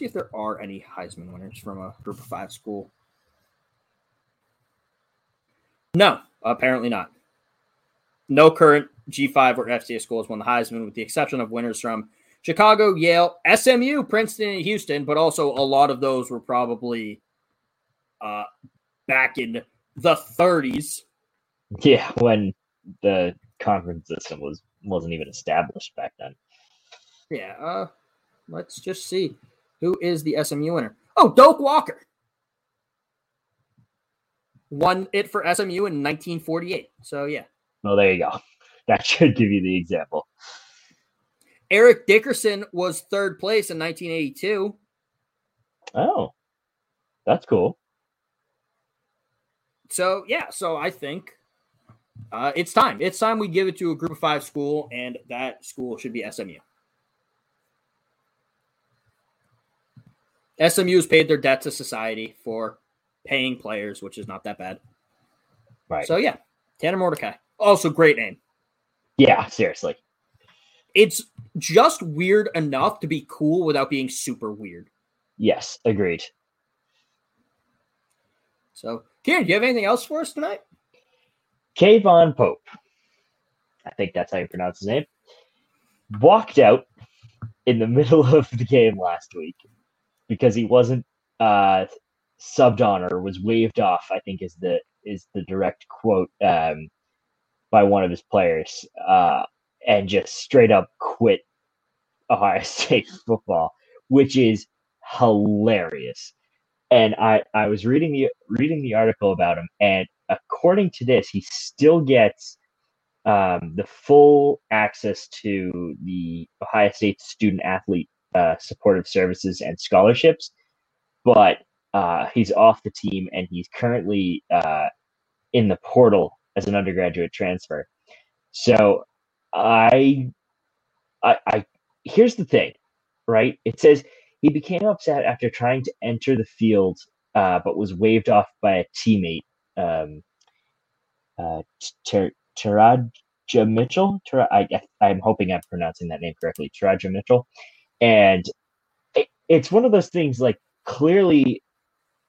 [SPEAKER 3] See if there are any Heisman winners from a group of five school. No, apparently not. No current G5 or FCS schools won the Heisman, with the exception of winners from Chicago, Yale, SMU, Princeton, and Houston. But also, a lot of those were probably uh, back in the 30s.
[SPEAKER 4] Yeah, when the conference system was wasn't even established back then.
[SPEAKER 3] Yeah, uh, let's just see who is the SMU winner. Oh, Doak Walker won it for SMU in 1948. So yeah,
[SPEAKER 4] Well, there you go. [LAUGHS] That should give you the example.
[SPEAKER 3] Eric Dickerson was third place in 1982.
[SPEAKER 4] Oh, that's cool.
[SPEAKER 3] So yeah, so I think Uh, it's time. It's time we give it to a group of five school, and that school should be SMU. SMU has paid their debt to society for paying players, which is not that bad.
[SPEAKER 4] Right.
[SPEAKER 3] So yeah, Tanner Mordecai. Also great name.
[SPEAKER 4] Yeah, seriously.
[SPEAKER 3] It's just weird enough to be cool without being super weird.
[SPEAKER 4] Yes, agreed.
[SPEAKER 3] So, Kieran, do you have anything else for us tonight?
[SPEAKER 4] K'Vaughan Pope, I think that's how you pronounce his name, walked out in the [LAUGHS] middle of the game last week because he wasn't uh, subbed on or was waved off. I think is the is the direct quote um, by one of his players, uh, and just straight up quit Ohio [LAUGHS] State football, which is hilarious. And I I was reading the reading the article about him, and according to this, he still gets um, the full access to the Ohio State student athlete uh, supportive services and scholarships, but uh, he's off the team and he's currently uh, in the portal as an undergraduate transfer. So I, I, I, here's the thing, right? It says he became upset after trying to enter the field, uh, but was waved off by a teammate, um, uh, Teradja Mitchell. I, I'm hoping I'm pronouncing that name correctly. Teradja Mitchell, and it, it's one of those things like clearly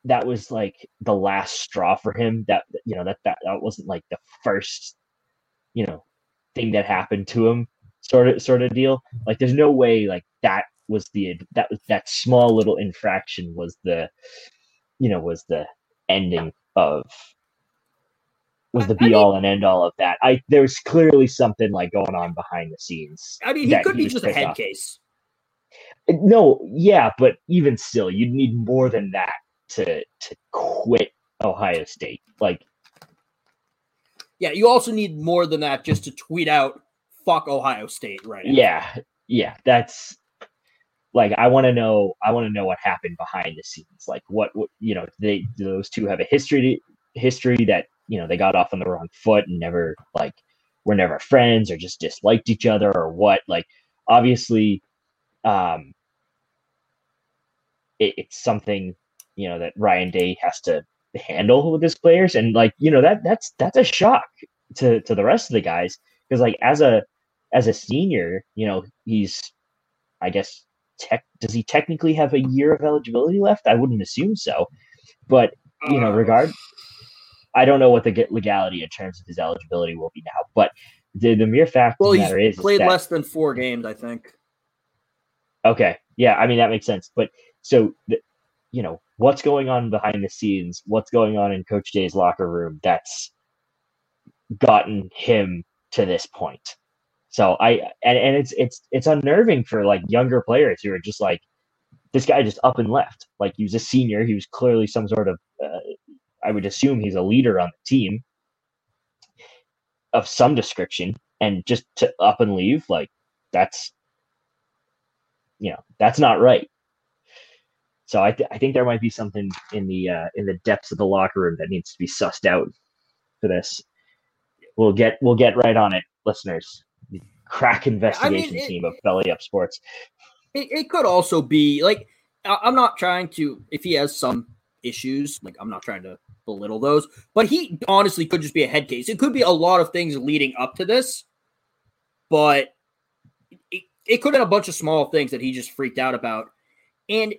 [SPEAKER 4] that was like the last straw for him. That you know that that, that wasn't like the first, you know, thing that happened to him. Sort of sort of deal. Like there's no way like that was the that was that small little infraction was the, you know, was the ending of was the be I mean, all and end all of that. I there's clearly something like going on behind the scenes.
[SPEAKER 3] I mean, he could he be just a head off. case.
[SPEAKER 4] No, yeah, but even still, you'd need more than that to to quit Ohio State. Like,
[SPEAKER 3] yeah, you also need more than that just to tweet out "fuck Ohio State" right now.
[SPEAKER 4] Yeah, yeah, that's like I want to know. I want to know what happened behind the scenes. Like, what, what you know, they those two have a history history that you know they got off on the wrong foot and never like were never friends or just disliked each other or what. Like, obviously, um, it, it's something you know that Ryan Day has to handle with his players, and like you know that that's that's a shock to to the rest of the guys because like as a as a senior, you know he's I guess tech does he technically have a year of eligibility left? I wouldn't assume so, but you know uh. regard. I don't know what the legality in terms of his eligibility will be now, but the, the mere fact well, he's is
[SPEAKER 3] played
[SPEAKER 4] is that,
[SPEAKER 3] less than four games, I think.
[SPEAKER 4] Okay, yeah, I mean that makes sense. But so you know what's going on behind the scenes, what's going on in Coach Day's locker room that's gotten him to this point. So I and, and it's it's it's unnerving for like younger players who are just like this guy just up and left. Like he was a senior, he was clearly some sort of uh, I would assume he's a leader on the team of some description, and just to up and leave like that's you know that's not right. So I, th- I think there might be something in the uh, in the depths of the locker room that needs to be sussed out for this. We'll get we'll get right on it, listeners. The crack investigation I mean, it, team of Belly Up Sports.
[SPEAKER 3] It, it could also be like I'm not trying to if he has some issues, like I'm not trying to belittle those, but he honestly could just be a head case. It could be a lot of things leading up to this, but it, it could have a bunch of small things that he just freaked out about. And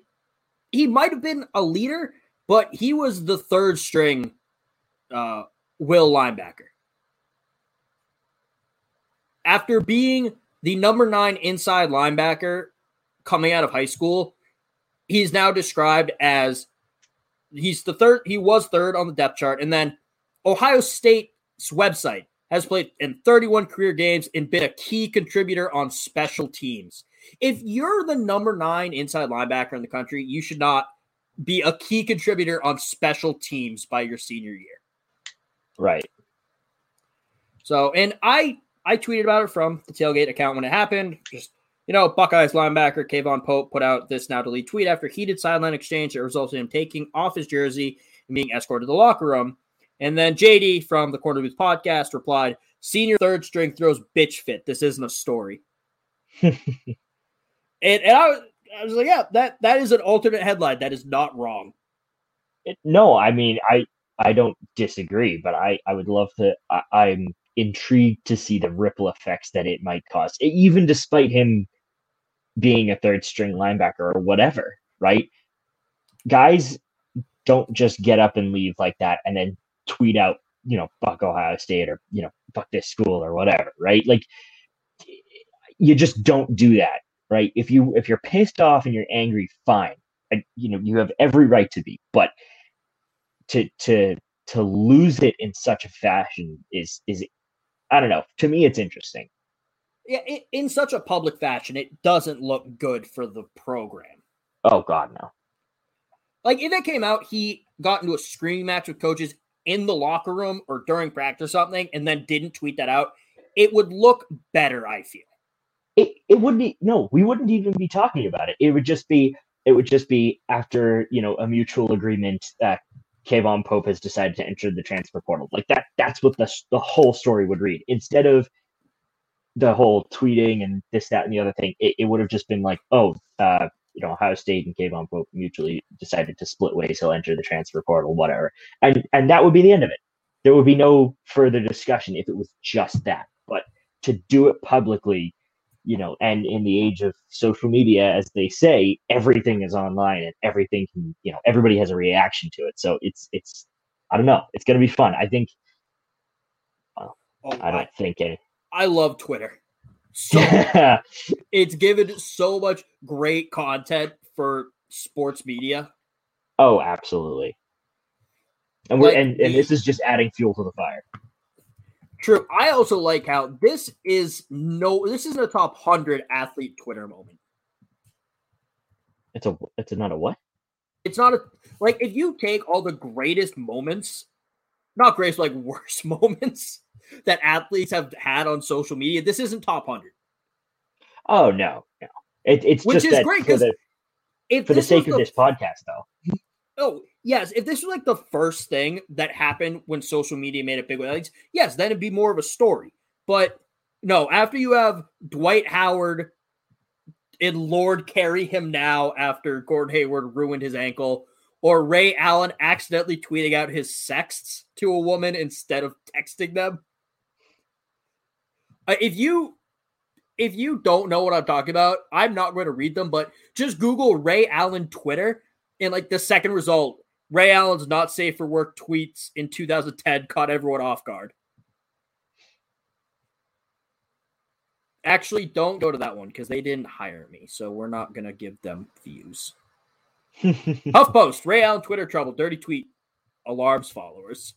[SPEAKER 3] he might have been a leader, but he was the third string uh, will linebacker. After being the number nine inside linebacker coming out of high school, he's now described as he's the third, he was third on the depth chart. And then Ohio State's website has played in 31 career games and been a key contributor on special teams. If you're the number nine inside linebacker in the country, you should not be a key contributor on special teams by your senior year.
[SPEAKER 4] Right.
[SPEAKER 3] So, and I I tweeted about it from the tailgate account when it happened. Just you know, Buckeyes linebacker K'Vaughan Pope put out this now delete tweet after heated sideline exchange that resulted in him taking off his jersey and being escorted to the locker room. And then JD from the Corner Booth podcast replied, Senior third string throws bitch fit. This isn't a story. [LAUGHS] and, and I, was, I was like, yeah, that, that is an alternate headline. That is not wrong.
[SPEAKER 4] It, no, I mean, I I don't disagree, but I I would love to. I, I'm intrigued to see the ripple effects that it might cause, even despite him being a third string linebacker or whatever. Right? Guys don't just get up and leave like that and then tweet out, you know, fuck Ohio State or you know, fuck this school or whatever. Right? Like you just don't do that. Right? If you if you're pissed off and you're angry, fine. And, you know, you have every right to be, but to to to lose it in such a fashion is is I don't know. To me, it's interesting.
[SPEAKER 3] Yeah, in such a public fashion, it doesn't look good for the program.
[SPEAKER 4] Oh God, no.
[SPEAKER 3] Like if it came out, he got into a screaming match with coaches in the locker room or during practice or something, and then didn't tweet that out, it would look better. I feel.
[SPEAKER 4] It it would be no, we wouldn't even be talking about it. It would just be it would just be after you know a mutual agreement that K'Vaughan Pope has decided to enter the transfer portal. Like that, that's what the, the whole story would read. Instead of the whole tweeting and this, that, and the other thing, it, it would have just been like, oh, uh, you know, Ohio State and K'Vaughan Pope mutually decided to split ways. He'll enter the transfer portal, whatever. And, and that would be the end of it. There would be no further discussion if it was just that. But to do it publicly you know, and in the age of social media, as they say, everything is online and everything can, you know, everybody has a reaction to it. So it's, it's, I don't know. It's going to be fun. I think, well, oh, I don't I, think any.
[SPEAKER 3] I love Twitter. So [LAUGHS] it's given so much great content for sports media.
[SPEAKER 4] Oh, absolutely. And we're, like, and, and this is just adding fuel to the fire.
[SPEAKER 3] True. I also like how this is no this isn't a top hundred athlete Twitter moment.
[SPEAKER 4] It's a it's not a what?
[SPEAKER 3] It's not a like if you take all the greatest moments, not greatest like [LAUGHS] worst moments that athletes have had on social media, this isn't top hundred.
[SPEAKER 4] Oh no, no. It, it's
[SPEAKER 3] which
[SPEAKER 4] is
[SPEAKER 3] great because
[SPEAKER 4] for the sake of this podcast, though.
[SPEAKER 3] Oh, yes. If this was like the first thing that happened when social media made it big with yes, then it'd be more of a story. But no, after you have Dwight Howard and Lord carry him now after Gordon Hayward ruined his ankle, or Ray Allen accidentally tweeting out his sexts to a woman instead of texting them. Uh, if you if you don't know what I'm talking about, I'm not going to read them, but just Google Ray Allen Twitter and like the second result, Ray Allen's not safe for work tweets in 2010 caught everyone off guard. Actually, don't go to that one because they didn't hire me, so we're not gonna give them views. [LAUGHS] HuffPost, Ray Allen Twitter trouble, dirty tweet, alarms followers.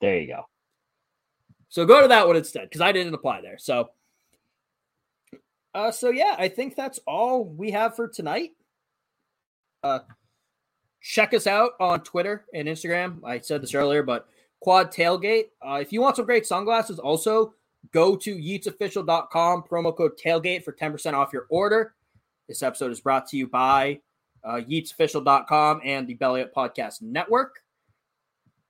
[SPEAKER 4] There you go.
[SPEAKER 3] So go to that one instead because I didn't apply there. So, uh, so yeah, I think that's all we have for tonight. Uh, check us out on Twitter and Instagram. I said this earlier, but Quad Tailgate. Uh, if you want some great sunglasses, also go to yeatsofficial.com, promo code tailgate for 10% off your order. This episode is brought to you by uh, yeatsofficial.com and the Belly Up Podcast Network.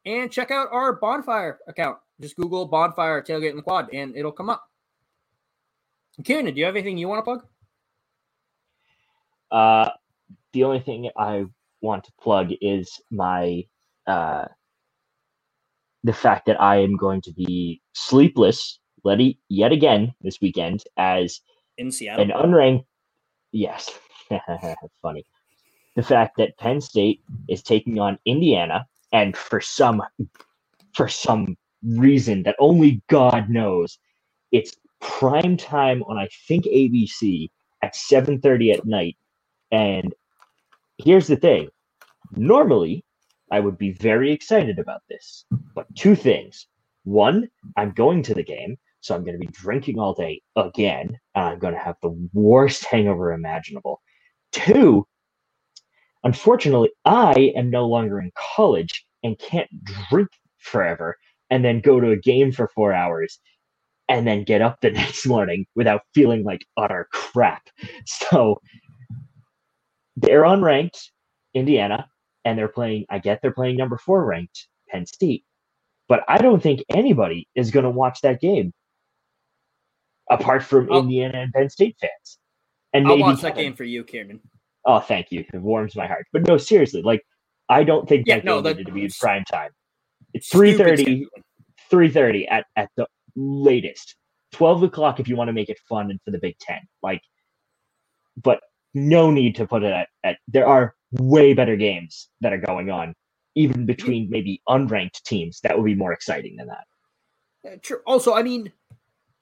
[SPEAKER 3] And check out our bonfire account. Just Google bonfire tailgate in the quad and it'll come up. Kieran, do you have anything you want to plug?
[SPEAKER 4] Uh, the only thing I want to plug is my uh, the fact that I am going to be sleepless yet again this weekend as
[SPEAKER 3] in Seattle
[SPEAKER 4] an unranked. Yes, [LAUGHS] funny. The fact that Penn State is taking on Indiana, and for some for some reason that only God knows, it's prime time on I think ABC at 7:30 at night, and here's the thing normally I would be very excited about this, but two things. One, I'm going to the game, so I'm going to be drinking all day again, and I'm going to have the worst hangover imaginable. Two, unfortunately, I am no longer in college and can't drink forever and then go to a game for four hours and then get up the [LAUGHS] next morning without feeling like utter crap. So they're unranked, Indiana, and they're playing. I get they're playing number four ranked Penn State. but I don't think anybody is going to watch that game apart from
[SPEAKER 3] I'll-
[SPEAKER 4] Indiana and Penn State fans. And
[SPEAKER 3] I'll
[SPEAKER 4] maybe
[SPEAKER 3] watch that game for you, Kieran.
[SPEAKER 4] Oh, thank you. It warms my heart. But no, seriously, like I don't think
[SPEAKER 3] Yeah,
[SPEAKER 4] that
[SPEAKER 3] no,
[SPEAKER 4] game
[SPEAKER 3] the-
[SPEAKER 4] needed to be in prime time. It's
[SPEAKER 3] Stupid
[SPEAKER 4] 3.30, 3.30 at, at the latest. 12 o'clock if you want to make it fun and for the Big Ten. Like, but no need to put it at, at there are way better games that are going on, even between maybe unranked teams. That would be more exciting than that.
[SPEAKER 3] Uh, True. Also, I mean,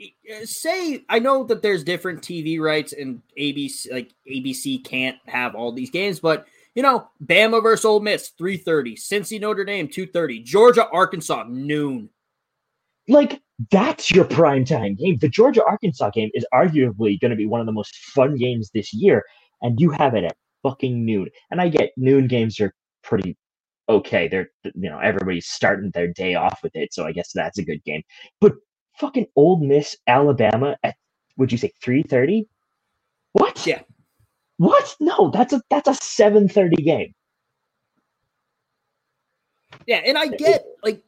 [SPEAKER 3] uh, say I know that there's different TV rights and ABC, like ABC can't have all these games, but you know, Bama versus Ole Miss, three thirty, Cincy Notre Dame, two thirty, Georgia Arkansas, noon.
[SPEAKER 4] Like that's your prime time game. The Georgia Arkansas game is arguably going to be one of the most fun games this year, and you have it at fucking noon. And I get noon games are pretty okay. They're you know everybody's starting their day off with it, so I guess that's a good game. But fucking Ole Miss Alabama at would you say three thirty? What?
[SPEAKER 3] Yeah.
[SPEAKER 4] What? No, that's a that's a seven thirty game.
[SPEAKER 3] Yeah, and I get like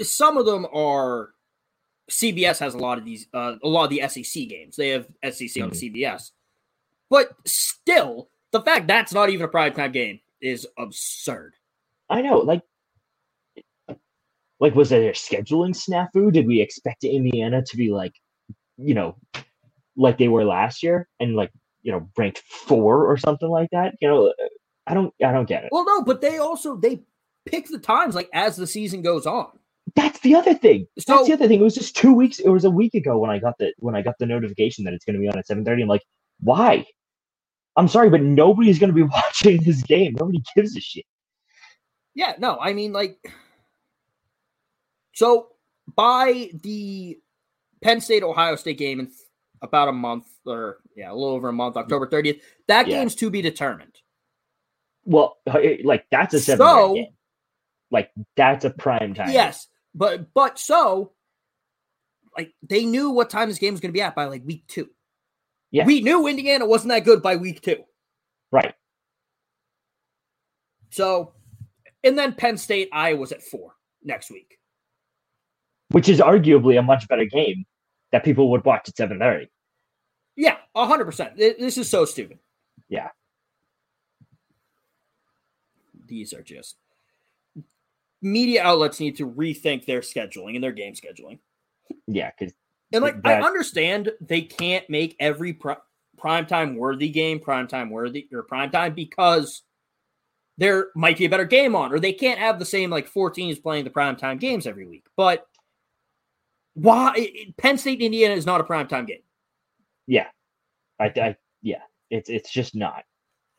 [SPEAKER 3] some of them are CBS has a lot of these uh, a lot of the SEC games. They have SEC on CBS. But still, the fact that's not even a primetime game is absurd.
[SPEAKER 4] I know, like, like was there a scheduling snafu? Did we expect Indiana to be like, you know, like they were last year and like you know ranked four or something like that? You know, I don't, I don't get it.
[SPEAKER 3] Well, no, but they also they pick the times like as the season goes on.
[SPEAKER 4] That's the other thing.
[SPEAKER 3] So-
[SPEAKER 4] That's the other thing. It was just two weeks. It was a week ago when I got the when I got the notification that it's going to be on at seven thirty. I'm like, why? I'm sorry, but nobody's going to be [LAUGHS] watching this game. Nobody gives a shit.
[SPEAKER 3] Yeah, no, I mean like so by the Penn State Ohio State game in about a month or yeah, a little over a month, October 30th, that
[SPEAKER 4] Yeah.
[SPEAKER 3] game's to be determined.
[SPEAKER 4] Well, uh, it- like that's a seven
[SPEAKER 3] So-
[SPEAKER 4] game. Like that's a prime time.
[SPEAKER 3] Yes, but but so like they knew what time this game was going to be at by like week 2.
[SPEAKER 4] Yeah.
[SPEAKER 3] We knew Indiana wasn't that good by week 2.
[SPEAKER 4] Right.
[SPEAKER 3] So and then Penn State Iowa's at 4 next week.
[SPEAKER 4] Which is arguably a much better game that people would watch at seven thirty.
[SPEAKER 3] Yeah, 100%. This is so stupid.
[SPEAKER 4] Yeah.
[SPEAKER 3] These are just media outlets need to rethink their scheduling and their game scheduling.
[SPEAKER 4] Yeah, because
[SPEAKER 3] And like
[SPEAKER 4] That-
[SPEAKER 3] I understand they can't make every pri- primetime worthy game primetime worthy or primetime because there might be a better game on, or they can't have the same like 14s playing the primetime games every week. But why Penn State Indiana is not a primetime game?
[SPEAKER 4] yeah, I, I yeah, it's it's just not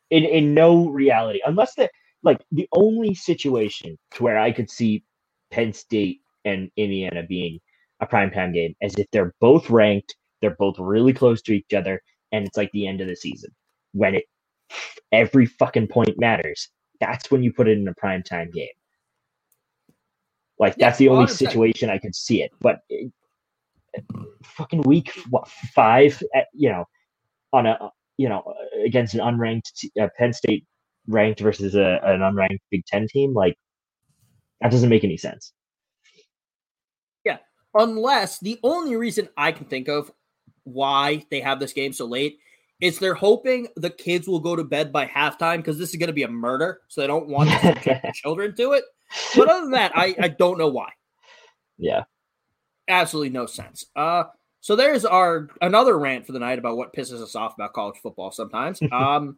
[SPEAKER 4] in in no reality unless the like the only situation to where I could see Penn State and Indiana being a primetime game as if they're both ranked, they're both really close to each other, and it's like the end of the season when it every fucking point matters. That's when you put it in a primetime game. Like
[SPEAKER 3] Yeah,
[SPEAKER 4] that's the only
[SPEAKER 3] 100%.
[SPEAKER 4] situation I could see it. But it, fucking week what five, at, you know, on a you know against an unranked uh, Penn State ranked versus a, an unranked Big Ten team, like that doesn't make any sense.
[SPEAKER 3] Unless the only reason I can think of why they have this game so late is they're hoping the kids will go to bed by halftime because this is going to be a murder, so they don't want [LAUGHS] to subject children to it. But other than that, I, I don't know why.
[SPEAKER 4] Yeah.
[SPEAKER 3] Absolutely no sense. Uh, so there's our another rant for the night about what pisses us off about college football sometimes. [LAUGHS] Um,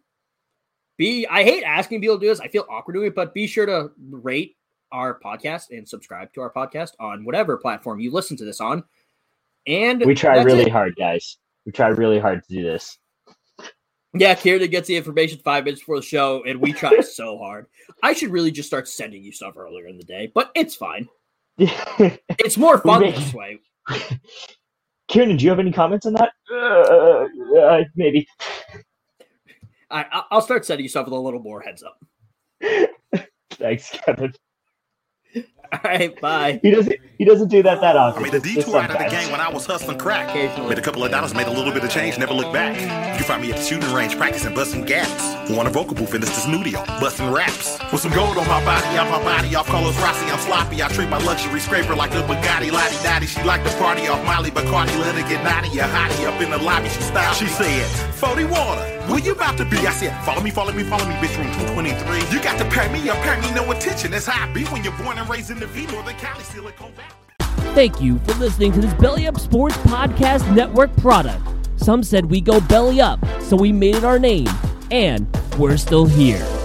[SPEAKER 3] be I hate asking people to do this. I feel awkward doing it, but be sure to rate our podcast and subscribe to our podcast on whatever platform you listen to this on. And
[SPEAKER 4] We try really
[SPEAKER 3] it.
[SPEAKER 4] hard, guys. We try really hard to do this.
[SPEAKER 3] Yeah, Kieran gets the information five minutes before the show, and we try [LAUGHS] so hard. I should really just start sending you stuff earlier in the day, but it's fine. [LAUGHS] it's more fun this way. [LAUGHS]
[SPEAKER 4] Kieran, do you have any comments on that? Uh, uh, maybe.
[SPEAKER 3] I, I- I'll start sending you stuff with a little more heads up.
[SPEAKER 4] Thanks, Kevin. [LAUGHS]
[SPEAKER 3] All right, bye.
[SPEAKER 4] He doesn't. He doesn't do that that
[SPEAKER 2] I
[SPEAKER 4] often.
[SPEAKER 2] made a
[SPEAKER 4] Just- just
[SPEAKER 2] detour out of the game when I was hustling crack. Made a couple of dollars, made a little bit of change, never looked back. You can find me at the shooting range practicing busting gaps. Want a vocal booth in this studio, busting raps. With some gold on my body, off my body, off Carlos Rossi, I'm sloppy. I treat my luxury scraper like a Bugatti, Lottie Dottie. She like to party off Molly Bacardi, let her get naughty, a hottie up in the lobby. She style. She said, 40 water, where you about to be? I said, follow me, follow me, follow me, bitch, room 223. You got to pay me up, pay me no attention. That's how I be when you're born and raised in the V, Northern Cali, Silicon Valley.
[SPEAKER 9] Thank you for listening to this Belly Up Sports Podcast Network product. Some said we go belly up, so we made it our name, and we're still here.